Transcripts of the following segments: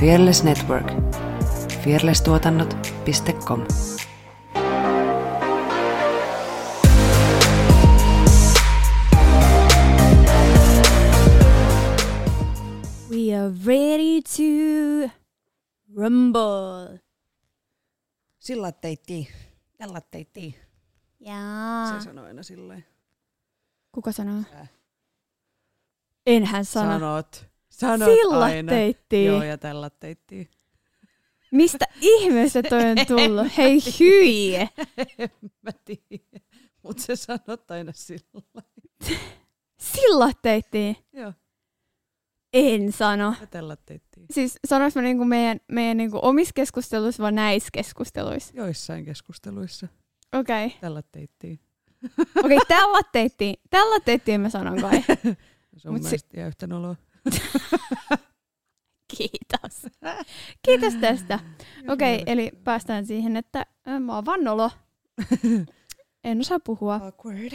Fearless Network. fearlesstuotannot.com We are ready to rumble. Sillä teittiin. Tällä teittiin. Jaa. Se sanoo aina silleen. Kuka sanoo? Sä. Enhän sano. Sanot. Sanot Sillä aina. teittiin. Joo, ja tällä teittiin. Mistä ihmeestä toi on tullut? Hei hyi! en mä tiedä. Mut se sanot aina sillä. Sillä teittiin. Joo, En sano. ja tällä teittiin. Siis sanois mä niinku meidän, meidän niinku omissa keskusteluissa vai näissä keskusteluissa? Joissain keskusteluissa. Okei. Okay. Tällä teittiin. Okei, okay, tällä teittiin. Tällä teittiin mä sanon kai. Se on Mut Mut si- yhtä noloa. Kiitos. Kiitos tästä. Okei, okay, eli päästään siihen, että mä oon vannolo. En osaa puhua. Awkward.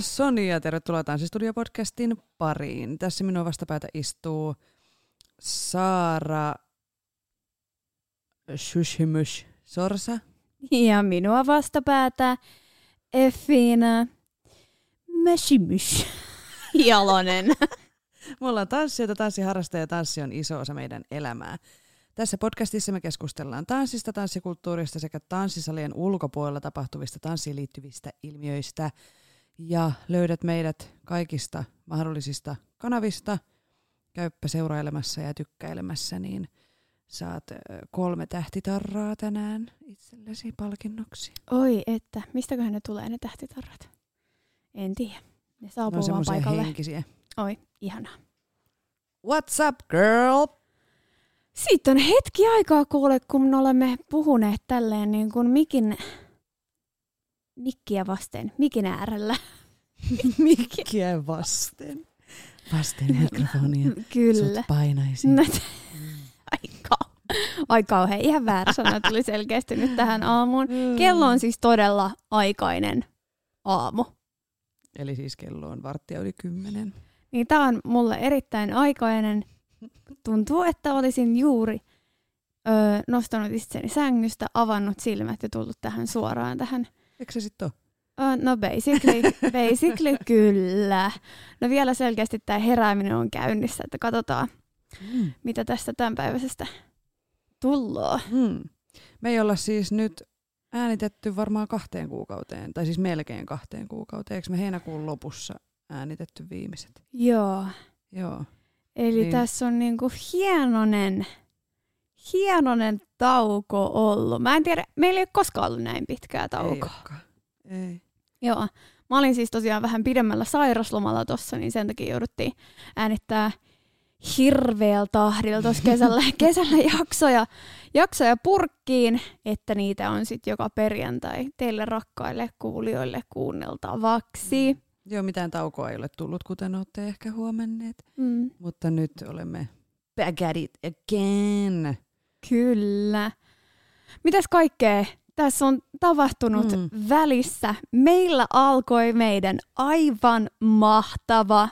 Soni ja tervetuloa Tanssistudio-podcastin pariin. Tässä minun vastapäätä istuu Saara Shushimysh Sorsa. Ja minua vastapäätä Effina Mäsimys Jalonen. Me ollaan tanssijoita, tanssiharrastajia ja tanssi on iso osa meidän elämää. Tässä podcastissa me keskustellaan tanssista, tanssikulttuurista sekä tanssisalien ulkopuolella tapahtuvista tanssiin liittyvistä ilmiöistä. Ja löydät meidät kaikista mahdollisista kanavista. Käyppä seurailemassa ja tykkäilemässä, niin saat kolme tähtitarraa tänään itsellesi palkinnoksi. Oi, että mistäköhän ne tulee ne tähtitarrat? En tiedä. Ne saapuu on vaan paikalle. henkisiä. Oi, ihanaa. What's up, girl? Siitä on hetki aikaa kuule, kun me olemme puhuneet tälleen niin kuin mikin, mikkiä vasten, mikin äärellä. Mikkiä vasten. Vasten mikrofonia. Kyllä. Sut painaisin. No, ai, kau- ai kauhean, ihan väärä sana tuli selkeästi nyt tähän aamuun. Kello on siis todella aikainen aamu. Eli siis kello on varttia yli kymmenen. Niin tää on mulle erittäin aikainen. Tuntuu, että olisin juuri öö, nostanut itseni sängystä, avannut silmät ja tullut tähän suoraan tähän. Eikö se sitten ole? No basically, basically kyllä. No vielä selkeästi tämä herääminen on käynnissä, että katsotaan, Mm. mitä tästä tämänpäiväisestä tulloo. Mm. Me ei olla siis nyt äänitetty varmaan kahteen kuukauteen, tai siis melkein kahteen kuukauteen. Eikö me heinäkuun lopussa äänitetty viimeiset? Joo. Joo. Eli niin. tässä on niinku hienonen, hienonen tauko ollut. Mä en tiedä, meillä ei ole koskaan ollut näin pitkää Ei taukoa. olekaan. Ei. Joo. Mä olin siis tosiaan vähän pidemmällä sairaslomalla tossa, niin sen takia jouduttiin äänittää hirveällä tahdilla tuossa kesällä, kesällä jaksoja, jaksoja purkkiin, että niitä on sitten joka perjantai teille rakkaille kuulijoille kuunneltavaksi. Joo, mitään taukoa ei ole tullut, kuten olette ehkä huomanneet. Mm. Mutta nyt olemme back at it again. Kyllä. Mitäs kaikkea tässä on tapahtunut Mm. välissä? Meillä alkoi meidän aivan mahtava,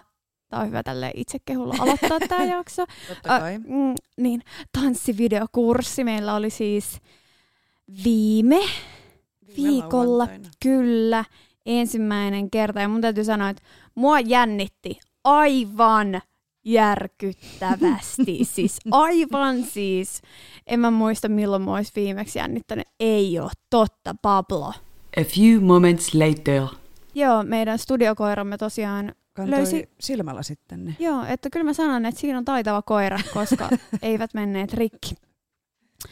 tämä on hyvä tälle itsekehulla aloittaa tämä jakso, Totta kai. mm, niin, tanssivideokurssi. Meillä oli siis viime viikolla, lauantaina. kyllä, ensimmäinen kerta. Ja mun täytyy sanoa, että mua jännitti aivan järkyttävästi. siis aivan siis. En mä muista milloin mä ois viimeksi jännittänyt. Ei oo totta, Pablo. A few moments later. Joo, meidän studiokoiramme tosiaan, Kantoi löysi- silmällä sitten ne. joo, että kyllä mä sanon, että siinä on taitava koira, koska eivät menneet rikki.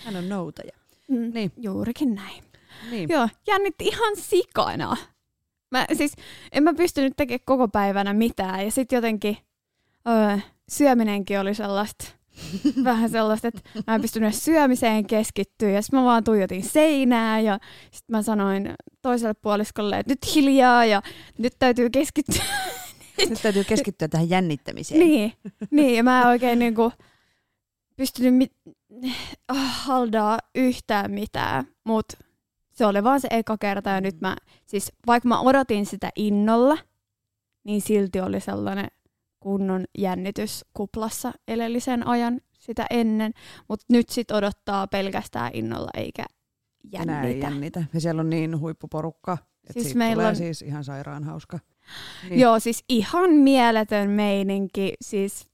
Hän on noutaja. Mm, Niin. Juurikin näin. Niin. Joo, jännitti ihan sikana. Mä, siis, en mä pystynyt tekemään koko päivänä mitään ja sitten jotenkin öö, syöminenkin oli sellaista vähän sellaista, että mä en pystynyt syömiseen keskittyä ja sitten mä vaan tuijotin seinää ja sitten mä sanoin toiselle puoliskolle, että nyt hiljaa ja nyt täytyy keskittyä. Nyt täytyy keskittyä tähän jännittämiseen. niin, niin, ja mä en oikein niinku pystynyt mit- haldaa yhtään mitään, mutta se oli vaan se eka kerta ja nyt mä, siis vaikka mä odotin sitä innolla, niin silti oli sellainen kunnon jännitys kuplassa edellisen ajan sitä ennen, mutta nyt sit odottaa pelkästään innolla eikä Enää ei jännitä. jännitä. Ja siellä on niin huippuporukka, että Siis meillä tulee on- siis ihan sairaan hauska. Niin. Joo, siis ihan mieletön meininki, siis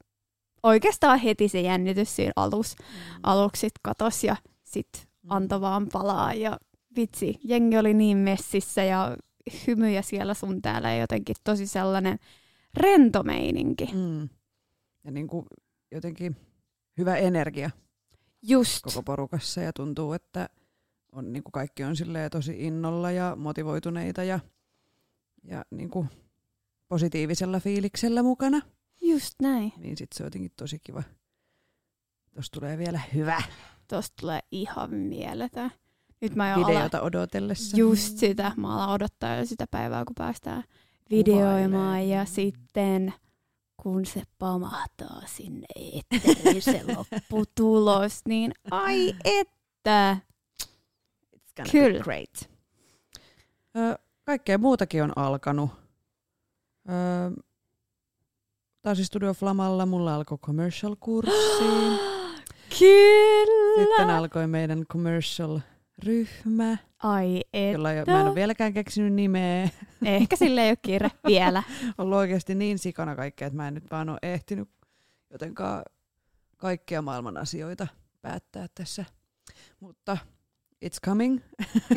oikeastaan heti se jännitys siinä alus, aluksi sit katos ja sit Mm. antoi vaan palaa ja vitsi, jengi oli niin messissä ja hymyjä siellä sun täällä ja jotenkin tosi sellainen rento meininki. Mm. Ja niin kuin jotenkin hyvä energia Just, koko porukassa ja tuntuu, että on, niin kuin kaikki on tosi innolla ja motivoituneita ja, ja niin kuin positiivisella fiiliksellä mukana. just näin. Niin sit se on jotenkin tosi kiva. Tuosta tulee vielä hyvä Tosta tulee ihan mieletön. Nyt mä jo videota odotellessa. just sitä, mä alan odottaa jo sitä päivää, kun päästään videoimaan Kuvailee. ja sitten kun se pamahtaa sinne eteen se lopputulos, niin ai että. It's gonna Kyllä. be great. Ö, kaikkea muutakin on alkanut. Ö, Taas Studio Flamalla mulla alkoi commercial-kurssi. Kyllä. Sitten alkoi meidän commercial-ryhmä, Ai et. jolla ei, mä en ole vieläkään keksinyt nimeä. Ehkä sille ei ole kiire vielä. ollut oikeasti niin sikana kaikkea, että mä en nyt vaan ole ehtinyt jotenkaan kaikkia maailman asioita päättää tässä. Mutta it's coming.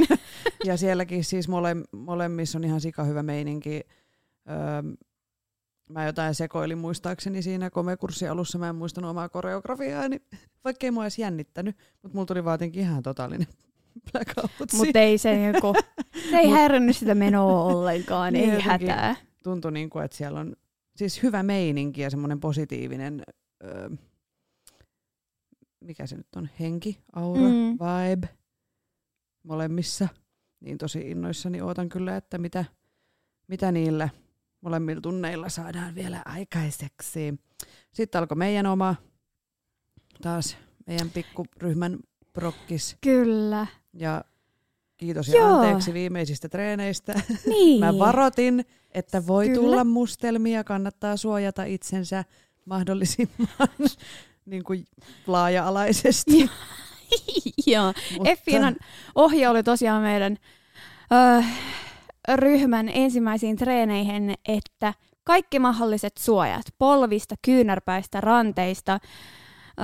ja sielläkin siis mole, molemmissa on ihan sika hyvä meininki. Öö, mä jotain sekoilin muistaakseni siinä komekurssin alussa, mä en muistanut omaa koreografiaa, niin vaikka ei mua edes jännittänyt, mutta mulla tuli vaan jotenkin ihan totaalinen blackout. Mutta ei se, niinku, se ei häirinnyt sitä menoa ollenkaan, Niin ei hätää. tuntui niin kuin, että siellä on siis hyvä meininki ja semmoinen positiivinen, öö, mikä se nyt on, henki, aura, mm. vibe molemmissa. Niin tosi innoissani ootan kyllä, että mitä, mitä niillä molemmilla tunneilla saadaan vielä aikaiseksi. Sitten alkoi meidän oma, taas meidän pikkuryhmän prokkis. Kyllä. Ja kiitos ja Joo. anteeksi viimeisistä treeneistä. Niin. Mä varotin, että voi Kyllä. tulla mustelmia, kannattaa suojata itsensä mahdollisimman niin kuin laaja-alaisesti. Joo. Effiinan ohje oli tosiaan meidän ö, ryhmän ensimmäisiin treeneihin, että kaikki mahdolliset suojat, polvista, kyynärpäistä, ranteista, ö,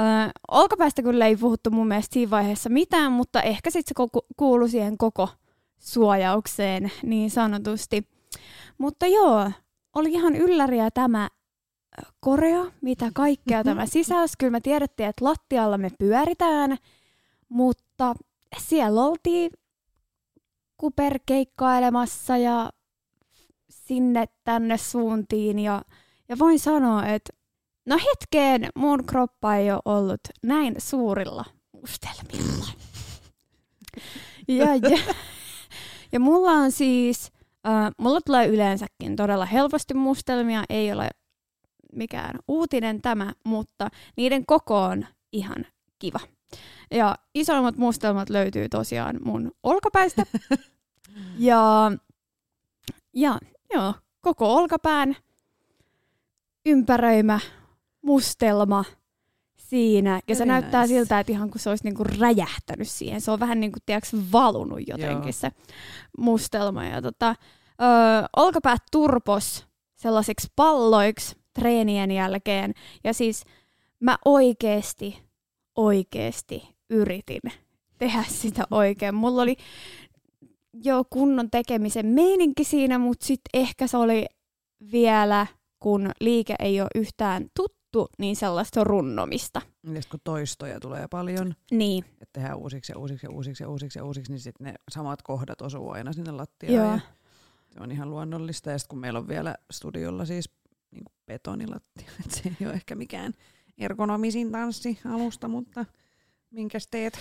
olkapäästä kyllä ei puhuttu mun mielestä siinä vaiheessa mitään, mutta ehkä sitten se koko, kuului siihen koko suojaukseen niin sanotusti. Mutta joo, oli ihan ylläriä tämä ö, koreo, mitä kaikkea tämä sisälsi. Kyllä me tiedettiin, että lattialla me pyöritään, mutta siellä oltiin kuperkeikkailemassa ja sinne tänne suuntiin ja, ja voin sanoa, että no hetkeen mun kroppa ei ole ollut näin suurilla mustelmilla. Ja, ja, ja mulla on siis, äh, mulla tulee yleensäkin todella helposti mustelmia, ei ole mikään uutinen tämä, mutta niiden koko on ihan kiva. Ja isoimmat mustelmat löytyy tosiaan mun olkapäistä. ja, ja joo, koko olkapään ympäröimä mustelma siinä. Ja se Very näyttää nice. siltä, että ihan kuin se olisi niinku räjähtänyt siihen. Se on vähän niin kuin, tiedätkö, valunut jotenkin Joo. se mustelma. Ja tota, ö, olkapäät turpos sellaisiksi palloiksi treenien jälkeen. Ja siis mä oikeesti, oikeesti yritin tehdä sitä oikein. Mulla oli jo kunnon tekemisen meininki siinä, mutta sitten ehkä se oli vielä, kun liike ei ole yhtään tuttu, niin sellaista runnomista. Ja kun toistoja tulee paljon, Niin, että tehdään uusiksi ja uusiksi ja uusiksi ja uusiksi ja uusiksi, niin sitten ne samat kohdat osuu aina sinne lattiaan. Joo. Ja se on ihan luonnollista. Ja sitten kun meillä on vielä studiolla siis niin kuin betonilattia, että se ei ole ehkä mikään ergonomisin tanssialusta, mutta minkäs teet?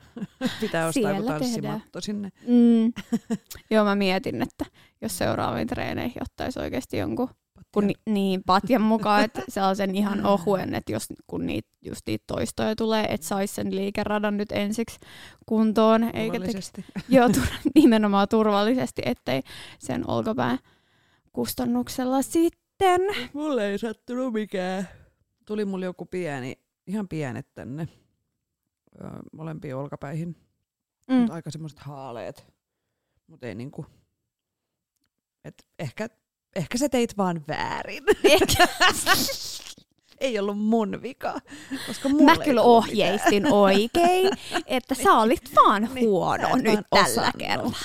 Pitää ostaa joku tanssimatto sinne. Mm. Joo, mä mietin, että jos seuraaviin treeneihin ottaisi oikeasti jonkun kun ni, niin patjan mukaan, että sellaisen ihan ohuen, että jos kun niitä, just niitä toistoja tulee, että saisi sen liikeradan nyt ensiksi kuntoon, eikä Turvallisesti. Joo, tur- nimenomaan turvallisesti, ettei sen olkapään kustannuksella sitten. Mulle ei sattunut mikään. Tuli mulle joku pieni, ihan pienet tänne ö, molempiin olkapäihin. Mm. Aika semmoiset haaleet. Mutta ei niinku... Et ehkä, ehkä sä teit vaan väärin. Ehkä. ei ollut mun vika. Koska Mä kyllä ohjeistin oikein, että sä olit vaan Niin, huono et nyt tällä osannut. kerralla.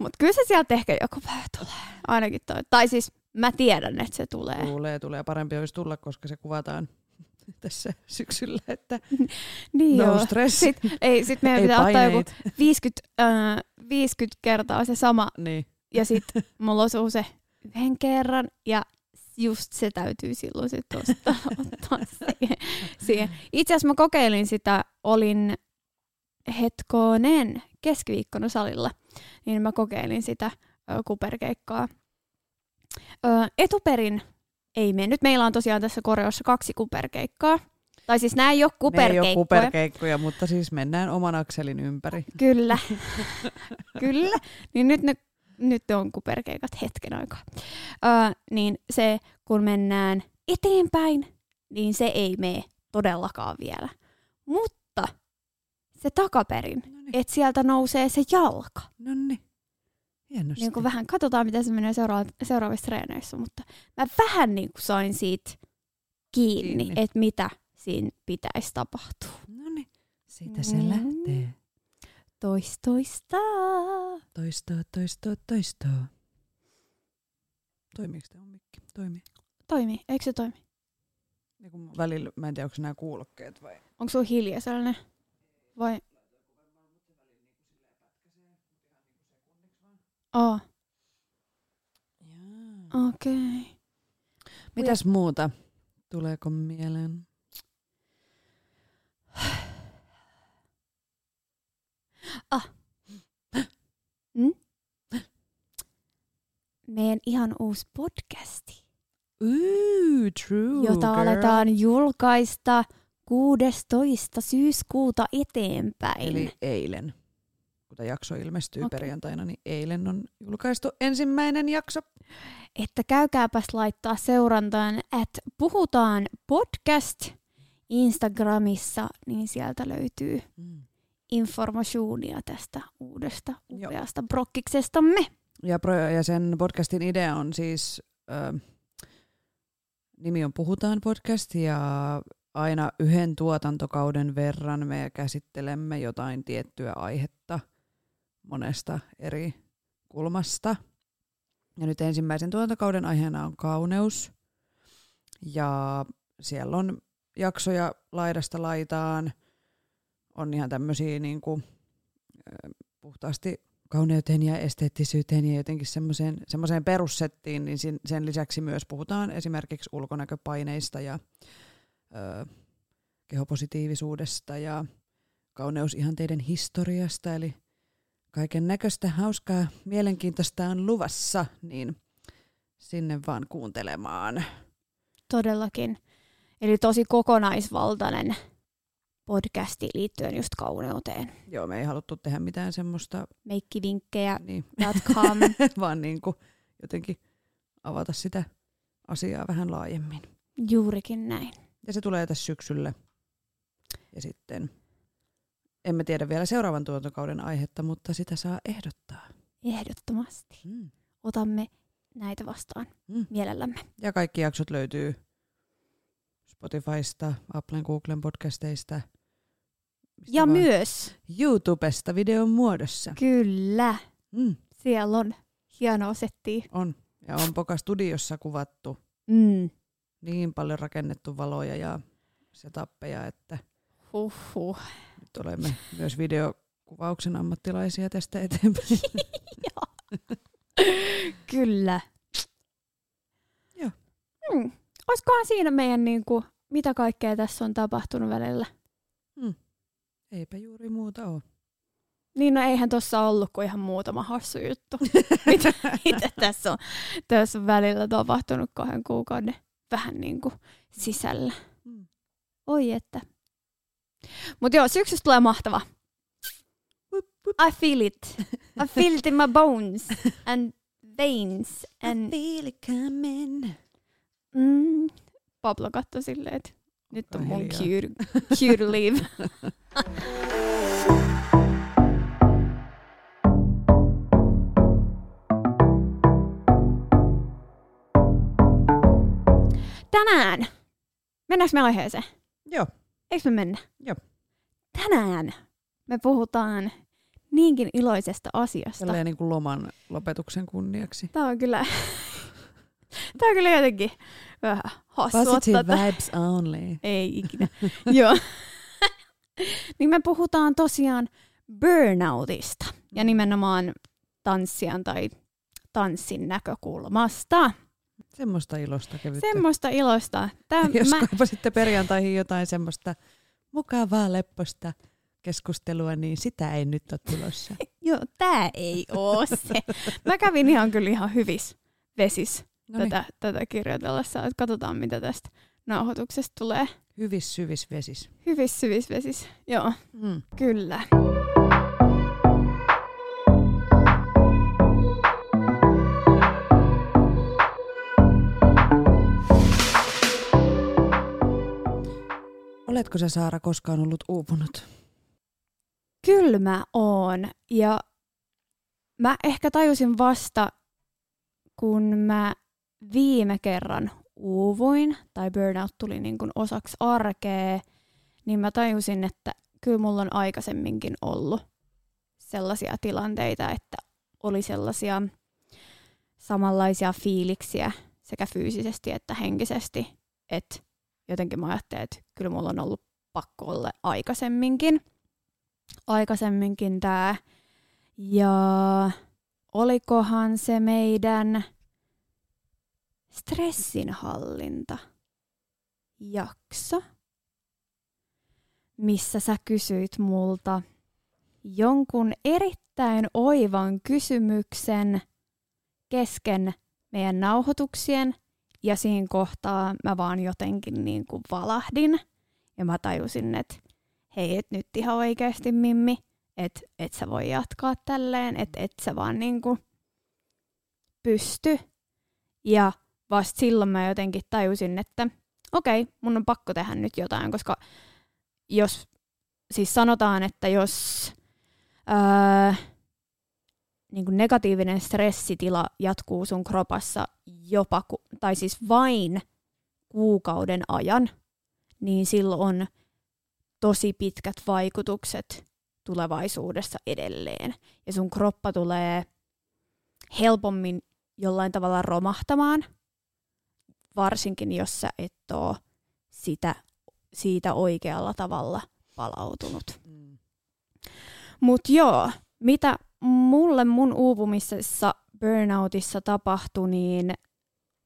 Mutta kyllä se sieltä ehkä joku päivä tulee. Ainakin toi. Tai siis mä tiedän, että se tulee. mitään. Tulee, tulee. Parempi olisi tulla, koska se kuvataan tässä syksyllä, että Niin no joo. stress. Sit, ei, sit meidän ei pitää ottaa joku paineita. 50, äh, 50 kertaa se sama Niin. ja sitten mulla osuu se yhden kerran ja just se täytyy silloin sitten ottaa, ottaa siihen, siihen. Itse asiassa mä kokeilin sitä, olin hetkonen keskiviikkona salilla, niin mä kokeilin sitä ö, kuperkeikkaa. Ö, etuperin ei mennyt. Meillä on tosiaan tässä koreossa kaksi kuperkeikkaa. Tai siis nämä ei ole Ne ei kuperkeikkoja. ole kuperkeikkoja, mutta siis mennään oman akselin ympäri. Kyllä. Kyllä. Niin nyt ne, nyt on kuperkeikat hetken aikaa. Öö, niin se, kun mennään eteenpäin, niin se ei mene todellakaan vielä. Mutta se takaperin, No niin, että sieltä nousee se jalka. no niin. Hienosti. Niin kuin vähän katsotaan, miten se menee seuraava, seuraavissa treeneissä, mutta mä vähän niin kuin sain siitä kiinni, Kiinni. kiinni. että mitä siinä pitäisi tapahtua. No niin, siitä se Mm. lähtee. Toistoista. Toistoa, toistoa, toistoa. Toimiiko tämä mikki? Toimii. Toimii, eikö se toimi? Kun välillä, mä en tiedä, onko nämä kuulokkeet vai... Onko sulla hiljaa sellainen? Vai? Oh, okei. Okay. Mitäs muuta? Tuleeko mieleen? Meidän ihan uusi podcasti, Ooh, true, jota girl. aletaan julkaista 16. syyskuuta eteenpäin. Eli eilen. Kun tämä jakso ilmestyy Okei. perjantaina, niin eilen on julkaistu ensimmäinen jakso. Että käykääpäs laittaa seurantaan, että puhutaan podcast Instagramissa, niin sieltä löytyy Mm. Informatioonia tästä uudesta Joo. upeasta brokkiksestamme. Ja, pro, ja sen podcastin idea on siis, ö, nimi on Puhutaan podcast ja aina yhden tuotantokauden verran me käsittelemme jotain tiettyä aihetta monesta eri kulmasta. Ja nyt ensimmäisen tuotantokauden aiheena on kauneus. Ja siellä on jaksoja laidasta laitaan. On ihan tämmöisiä niin kuin, puhtaasti kauneuteen ja esteettisyyteen ja jotenkin semmoiseen, semmoiseen perussettiin, niin sen lisäksi myös puhutaan esimerkiksi ulkonäköpaineista ja ö, kehopositiivisuudesta ja kauneusihanteiden historiasta, eli kaiken näköistä hauskaa, mielenkiintoista on luvassa, niin sinne vaan kuuntelemaan. Todellakin. Eli tosi kokonaisvaltainen podcasti liittyen just kauneuteen. Joo, me ei haluttu tehdä mitään semmoista, Meikkivinkkejä, niin, .com. vaan niin kuin jotenkin avata sitä asiaa vähän laajemmin. Juurikin näin. Ja se tulee tässä syksyllä. Ja sitten emme tiedä vielä seuraavan tuotantokauden aihetta, mutta sitä saa ehdottaa. Ehdottomasti. Mm. Otamme näitä vastaan Mm. mielellämme. Ja kaikki jaksot löytyy Spotifysta, Applen, Googlen podcasteista. Ja myös, YouTubesta videon muodossa. kyllä, Mm. siellä on hienoa settiä. On. Ja on Poka Studiossa kuvattu Mm. niin paljon rakennettu valoja ja setappeja, että Huhhuh. nyt olemme myös videokuvauksen ammattilaisia tästä eteenpäin. Kyllä. Joo. Mm. Olisikohan siinä meidän niinku mitä kaikkea tässä on tapahtunut välillä? Eipä juuri muuta ole. Niin no eihän tuossa ollut kuin ihan muutama hassu juttu. mitä, mitä tässä, on, tässä on välillä tapahtunut kahden kuukauden vähän niin kuin sisällä. Mm. Oi että. Mutta joo, syksystä tulee mahtava. I feel it. I feel it in my bones and veins. And, feel it coming. mm, Pablo katsoi silleen, että nyt on mun cue to leave. Tänään. Mennäänkö me aiheeseen? Joo, Eikö me mennä? Joo. Tänään me puhutaan niinkin iloisesta asiasta. tälleen niin kuin loman lopetuksen kunniaksi. Tämä on kyllä, tämä on kyllä jotenkin vähän Positive vibes only. Ei ikinä. Joo. niin me puhutaan tosiaan burnoutista ja nimenomaan tanssijan tai tanssin näkökulmasta. Semmoista ilosta kevyttä. Semmoista iloista. Tää, Jos mä, kaipasitte perjantaihin jotain semmoista mukavaa lepposta keskustelua, niin sitä ei nyt ole tulossa. joo, tää ei oo se. Mä kävin ihan kyllä ihan hyvis vesis No niin, tätä, tätä kirjoitellessa. Et katsotaan, mitä tästä nauhoituksesta tulee. hyvis syvis vesis. Hyvis syvis vesis. Joo, Mm. kyllä. Oletko sä Saara koskaan ollut uupunut? Kyllä mä oon. Ja mä ehkä tajusin vasta, kun mä viime kerran uuvuin tai burnout tuli niin kuin osaksi arkea, niin mä tajusin, että kyllä mulla on aikaisemminkin ollut sellaisia tilanteita, että oli sellaisia samanlaisia fiiliksiä sekä fyysisesti että henkisesti, että jotenkin mä ajattelin, että kyllä mulla on ollut pakko olla aikaisemminkin aikaisemminkin tämä. Ja olikohan se meidän stressinhallinta jakso, missä sä kysyit multa jonkun erittäin oivan kysymyksen kesken meidän nauhoituksien ja siinä kohtaa mä vaan jotenkin niin kuin valahdin ja mä tajusin, että hei, et nyt ihan oikeasti Mimmi, että et sä voi jatkaa tälleen, että et sä vaan niinku pysty. Ja vasta silloin mä jotenkin tajusin, että okei, mun on pakko tehdä nyt jotain, koska jos, siis sanotaan, että jos ää, niin negatiivinen stressitila jatkuu sun kropassa jopa, ku, tai siis vain kuukauden ajan, niin silloin on tosi pitkät vaikutukset tulevaisuudessa edelleen. Ja sun kroppa tulee helpommin jollain tavalla romahtamaan, varsinkin jos sä et oo sitä, siitä oikealla tavalla palautunut. Mm. Mutta joo, mitä mulle mun uupumisessa burnoutissa tapahtui, niin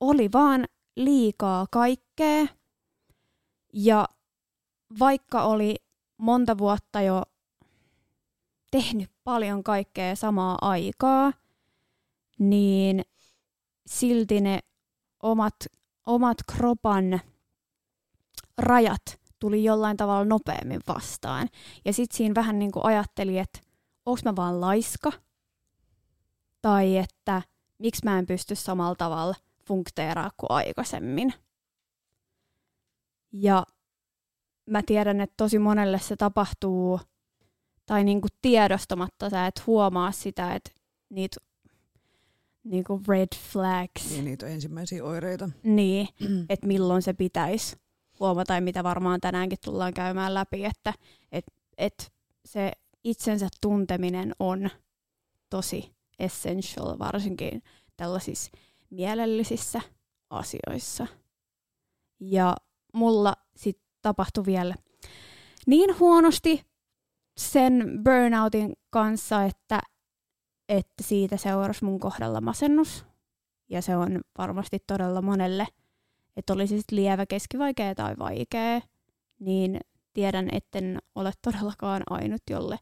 oli vaan liikaa kaikkea. Ja vaikka oli monta vuotta jo tehnyt paljon kaikkea samaa aikaa, niin silti ne omat, omat kropan rajat tuli jollain tavalla nopeammin vastaan. Ja sitten siinä vähän niin kuin ajatteli, että onko mä vaan laiska, tai että miksi mä en pysty samalla tavalla funkteeraa kuin aikaisemmin. Ja mä tiedän, että tosi monelle se tapahtuu tai niinku tiedostamatta sä et huomaa sitä, että niitä niinku red flags, Niin niitä on ensimmäisiä oireita. niin, että milloin se pitäisi huomata ja mitä varmaan tänäänkin tullaan käymään läpi, että et, et se itsensä tunteminen on tosi essential, varsinkin tällaisissa mielellisissä asioissa. Ja mulla sit tapahtui vielä niin huonosti sen burnoutin kanssa, että, että siitä seurasi mun kohdalla masennus. Ja se on varmasti todella monelle että olisi sitten lievä, keskivaikea tai vaikea, niin tiedän, etten ole todellakaan ainut, jolle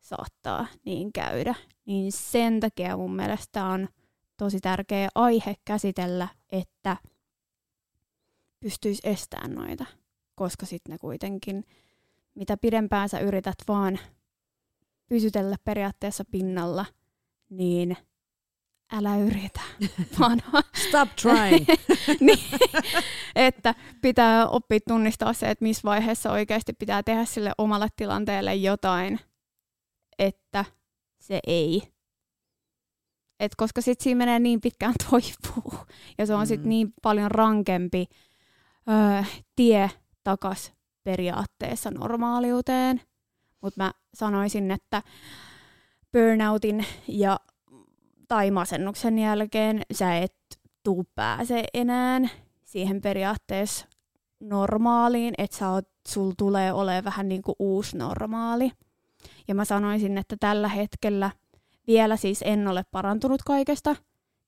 saattaa niin käydä. Niin sen takia mun mielestä on tosi tärkeä aihe käsitellä, että pystyisi estämään noita, koska sitten ne kuitenkin, mitä pidempään sä yrität vaan pysytellä periaatteessa pinnalla, niin älä yritä, vaan Stop trying. niin, että pitää oppia tunnistaa se, että missä vaiheessa oikeasti pitää tehdä sille omalle tilanteelle jotain, että se ei. Et koska sitten siinä menee niin pitkään toipuu ja se on sitten Mm. niin paljon rankempi öö, tie takas periaatteessa normaaliuteen. Mutta mä sanoisin, että burnoutin ja tai masennuksen jälkeen sä et tuu pääse enää siihen periaatteessa normaaliin, että sul tulee olemaan vähän niin kuin uusi normaali. Ja mä sanoisin, että tällä hetkellä vielä siis en ole parantunut kaikesta.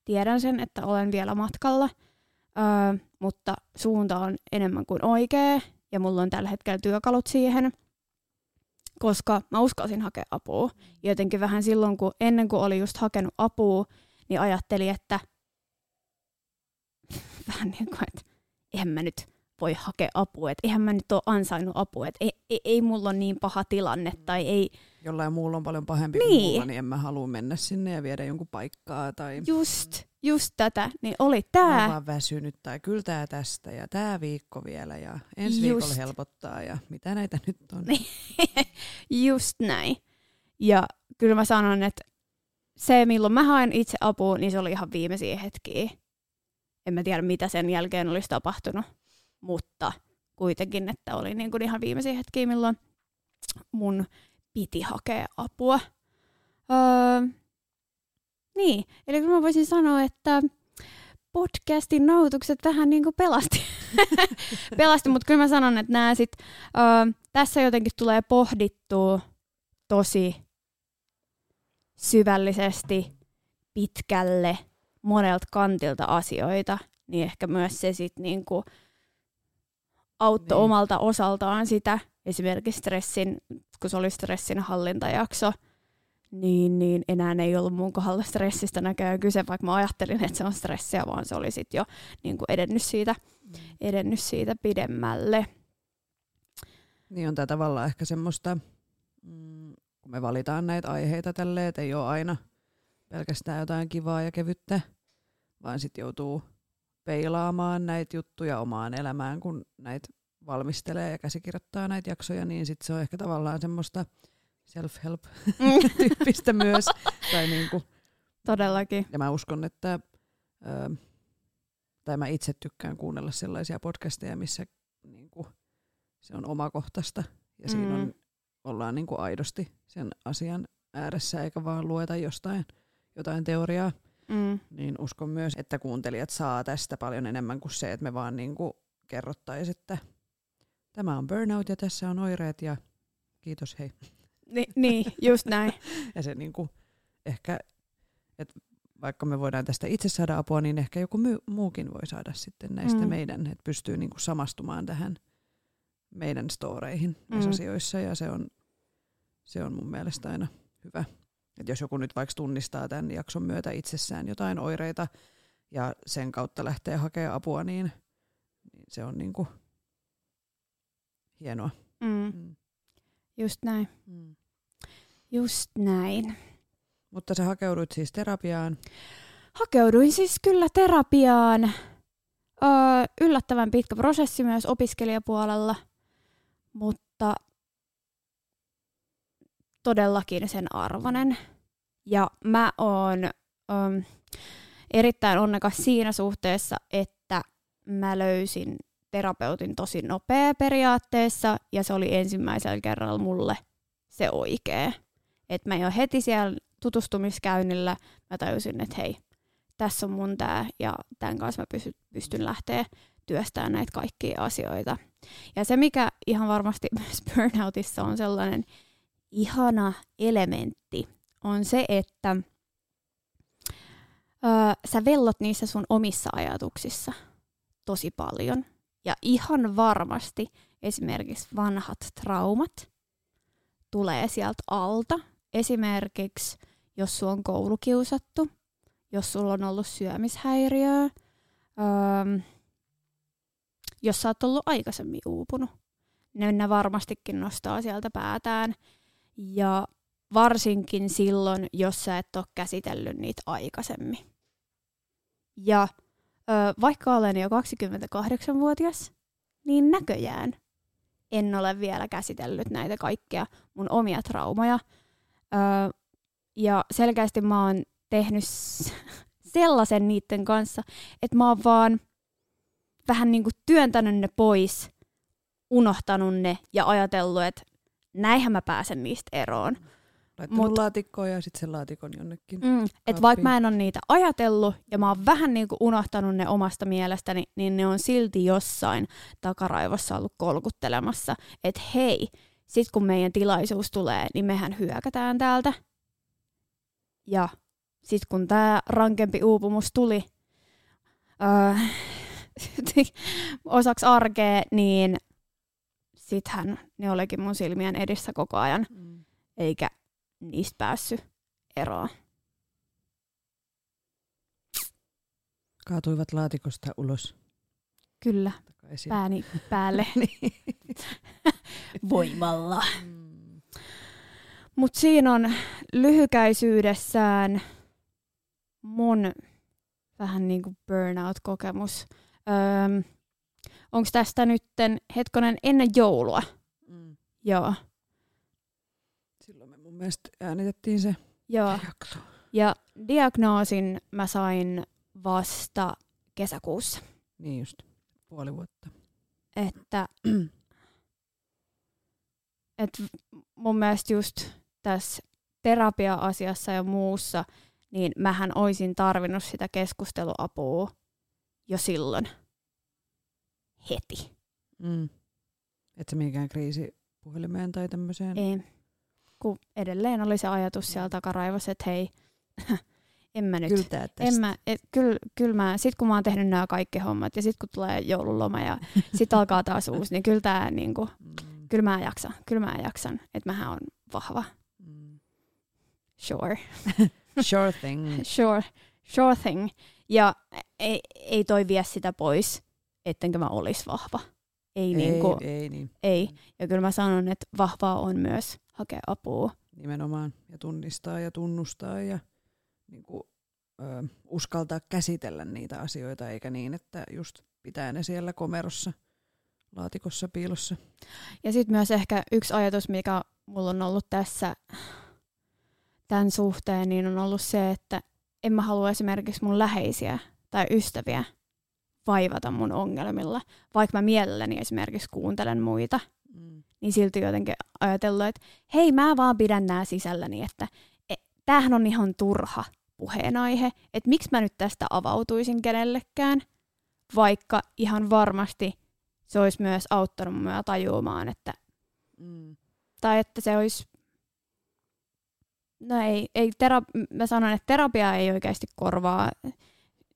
Tiedän sen, että olen vielä matkalla, öö, mutta suunta on enemmän kuin oikea ja mulla on tällä hetkellä työkalut siihen, koska mä uskalsin hakea apua. Ja jotenkin vähän silloin, kun ennen kuin oli just hakenut apua, niin ajattelin, että vähän niin kuin, että eihän mä nyt voi hakea apua, että eihän mä nyt ole ansainnut apua, että ei, ei, ei mulla ole niin paha tilanne tai ei, Jollain muulla on paljon pahempi kuin Niin. mulla, niin en mä halua mennä sinne ja viedä jonkun paikkaa. Tai just, just tätä, niin oli mä tää. vaan väsynyt tai kyltää tästä ja tää viikko vielä ja ensi Just. viikolla helpottaa ja mitä näitä nyt on. Niin. Just näin. Ja kyllä mä sanon, että se, milloin mä haen itse apua, niin se oli ihan viimeisiä hetkiä. En mä tiedä, mitä sen jälkeen olisi tapahtunut, mutta kuitenkin, että oli niin kuin ihan viimeisiä hetkiä, milloin mun piti hakea apua. Öö, niin, eli mä voisin sanoa, että podcastin nauhoitukset vähän niin kuin pelasti. pelasti, mutta kyllä mä sanon, että nämä sit, öö, tässä jotenkin tulee pohdittua tosi syvällisesti, pitkälle, monelta kantilta asioita, niin ehkä myös se sit niinku auttoi Niin. omalta osaltaan sitä, esimerkiksi stressin, kun se oli stressin hallintajakso, niin, niin enää ei ollut mun kohdalla stressistä näköjään kyse, vaikka mä ajattelin, että se on stressiä, vaan se oli sitten jo niin kuin edennyt, siitä, edennyt siitä pidemmälle. Niin on tämä tavallaan ehkä semmoista, mm, kun me valitaan näitä aiheita tälleen, että ei ole aina pelkästään jotain kivaa ja kevyttä, vaan sitten joutuu peilaamaan näitä juttuja omaan elämään, kun näitä valmistelee ja käsikirjoittaa näitä jaksoja, niin sitten se on ehkä tavallaan semmoista self-help-tyyppistä myös. Tai niinku, Todellakin. ja mä uskon, että, ö, tai mä itse tykkään kuunnella sellaisia podcasteja, missä niinku, se on omakohtaista ja siinä on, Mm. ollaan niinku aidosti sen asian ääressä eikä vaan lueta jostain jotain teoriaa. Mm. Niin uskon myös, että kuuntelijat saa tästä paljon enemmän kuin se, että me vaan niinku kerrottaisiin, että tämä on burnout ja tässä on oireet ja kiitos hei. Ni, niin, just näin. Ja se niinku ehkä, että vaikka me voidaan tästä itse saada apua, niin ehkä joku my- muukin voi saada sitten näistä Mm. meidän, että pystyy niinku samastumaan tähän meidän storeihin Mm. asioissa ja se on, se on mun mielestä aina hyvä. Et jos joku nyt vaikka tunnistaa tämän jakson myötä itsessään jotain oireita ja sen kautta lähtee hakemaan apua, niin, niin se on niinku hienoa. Mm. Mm. Just näin. Mm. Just näin. Mutta sä hakeuduit siis terapiaan. Hakeuduin siis kyllä terapiaan. Öö, yllättävän pitkä prosessi myös opiskelijapuolella, mutta todellakin sen arvoinen. Ja mä oon öm, erittäin onnekas siinä suhteessa, että mä löysin terapeutin tosi nopea periaatteessa, ja se oli ensimmäisellä kerralla mulle se oikea. Että mä jo heti siellä tutustumiskäynnillä mä tajusin, että hei, tässä on mun tää, ja tämän kanssa mä pysty, pystyn lähteä työstämään näitä kaikkia asioita. Ja se, mikä ihan varmasti myös burnoutissa on sellainen ihana elementti, on se, että öö, sä vellot niissä sun omissa ajatuksissa. tosi paljon. Ja ihan varmasti esimerkiksi vanhat traumat tulee sieltä alta. Esimerkiksi jos sulla on koulukiusattu, jos sulla on ollut syömishäiriöä, öö, jos sä oot ollut aikaisemmin uupunut. Ne, ne varmastikin nostaa sieltä päätään. Ja varsinkin silloin, jos sä et ole käsitellyt niitä aikaisemmin. Ja ö, vaikka olen jo 28-vuotias, niin näköjään en ole vielä käsitellyt näitä kaikkia mun omia traumaja. Ö, ja selkeästi mä oon tehnyt sellaisen niiden kanssa, että mä oon vaan vähän niin kuin työntänyt ne pois, unohtanut ne ja ajatellut, että näinhän mä pääsen niistä eroon. Laittanut Mut, laatikkoon ja sitten sen laatikon jonnekin. Mm, että vaikka mä en ole niitä ajatellut ja mä oon vähän niin kuin unohtanut ne omasta mielestäni, niin ne on silti jossain takaraivossa ollut kolkuttelemassa, että hei, sit kun meidän tilaisuus tulee, niin mehän hyökätään täältä. Ja sit kun tämä rankempi uupumus tuli öö, osaksi arkea, niin sittenhän ne olikin mun silmien edissä koko ajan. Mm. Eikä niistä päässyt eroon. Kaatuivat laatikosta ulos. Kyllä, pääni päälle. Niin. Voimalla. Mm. Mutta siinä on lyhykäisyydessään mun vähän niin kuin burnout-kokemus. Öö, Onko tästä nytten hetkonen ennen joulua? Mm. Joo mielestä äänitettiin se Joo. jakso. Ja diagnoosin mä sain vasta kesäkuussa. Niin just, puoli vuotta. Että et mun mielestä just tässä terapia-asiassa ja muussa, niin mähän oisin tarvinnut sitä keskusteluapua jo silloin. Heti. Mm. Et se mikään kriisi puhelimeen tai tämmöiseen? Ei kun edelleen oli se ajatus siellä takaraivossa, että hei, en mä nyt, en mä, et, kyllä, kyllä mä, sit kun mä oon tehnyt nämä kaikki hommat ja sit kun tulee joululoma ja sit alkaa taas uusi, niin kyllä tää niinku, mm. kyllä mä jaksan, kyllä mä jaksan, että mähän on vahva. Mm. Sure. sure thing. sure, sure thing. Ja ei, ei toi vie sitä pois, ettenkö mä olis vahva. Ei, ei, niinku, ei, niin. ei. Ja kyllä mä sanon, että vahvaa on myös hakea apua. Nimenomaan, ja tunnistaa ja tunnustaa ja niin kuin, ö, uskaltaa käsitellä niitä asioita, eikä niin, että just pitää ne siellä komerossa, laatikossa, piilossa. Ja sitten myös ehkä yksi ajatus, mikä mulla on ollut tässä tämän suhteen, niin on ollut se, että en mä halua esimerkiksi mun läheisiä tai ystäviä vaivata mun ongelmilla, vaikka mä mielelläni esimerkiksi kuuntelen muita – mm. niin silti jotenkin ajatellut, että hei mä vaan pidän nämä sisälläni, että e, tämähän on ihan turha puheenaihe, että miksi mä nyt tästä avautuisin kenellekään, vaikka ihan varmasti se olisi myös auttanut mua tajuamaan, että mm. tai että se olisi No ei, ei tera- mä sanon, että terapia ei oikeasti korvaa.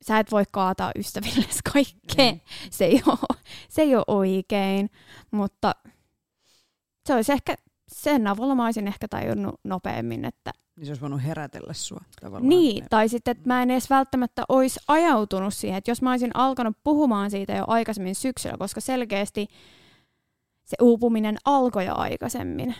Sä et voi kaataa ystäville kaikkea. Mm. Se, ei ole, se ei ole oikein, mutta se olisi ehkä, sen avulla mä olisin ehkä tajunnut nopeammin, että niin se olisi voinut herätellä sua tavallaan. Niin, tai sitten, että mä en edes välttämättä olisi ajautunut siihen, että jos mä olisin alkanut puhumaan siitä jo aikaisemmin syksyllä, koska selkeästi se uupuminen alkoi jo aikaisemmin,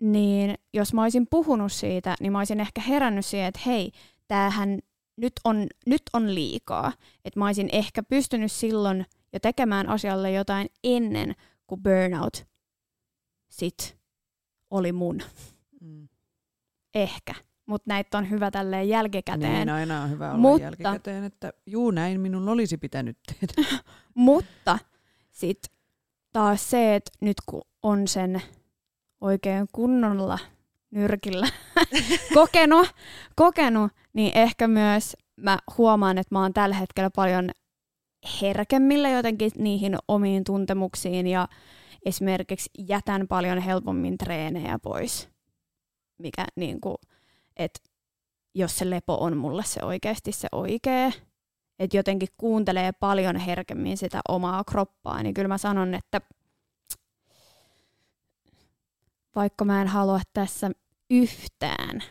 niin jos mä olisin puhunut siitä, niin mä olisin ehkä herännyt siihen, että hei, tämähän nyt on, nyt on liikaa. Että mä olisin ehkä pystynyt silloin jo tekemään asialle jotain ennen kuin burnout sit oli mun. Mm. Ehkä. Mutta näitä on hyvä tälleen jälkikäteen. Niin, aina on hyvä olla Mutta, jälkikäteen, että juu, näin minun olisi pitänyt tehdä. Mutta sitten taas se, että nyt kun on sen oikein kunnolla nyrkillä. Kokenut, kokenut, niin ehkä myös mä huomaan, että mä oon tällä hetkellä paljon herkemmillä jotenkin niihin omiin tuntemuksiin ja esimerkiksi jätän paljon helpommin treenejä pois, mikä niin kuin, että jos se lepo on mulle se oikeasti se oikea, että jotenkin kuuntelee paljon herkemmin sitä omaa kroppaa, niin kyllä mä sanon, että vaikka mä en halua tässä yhtään,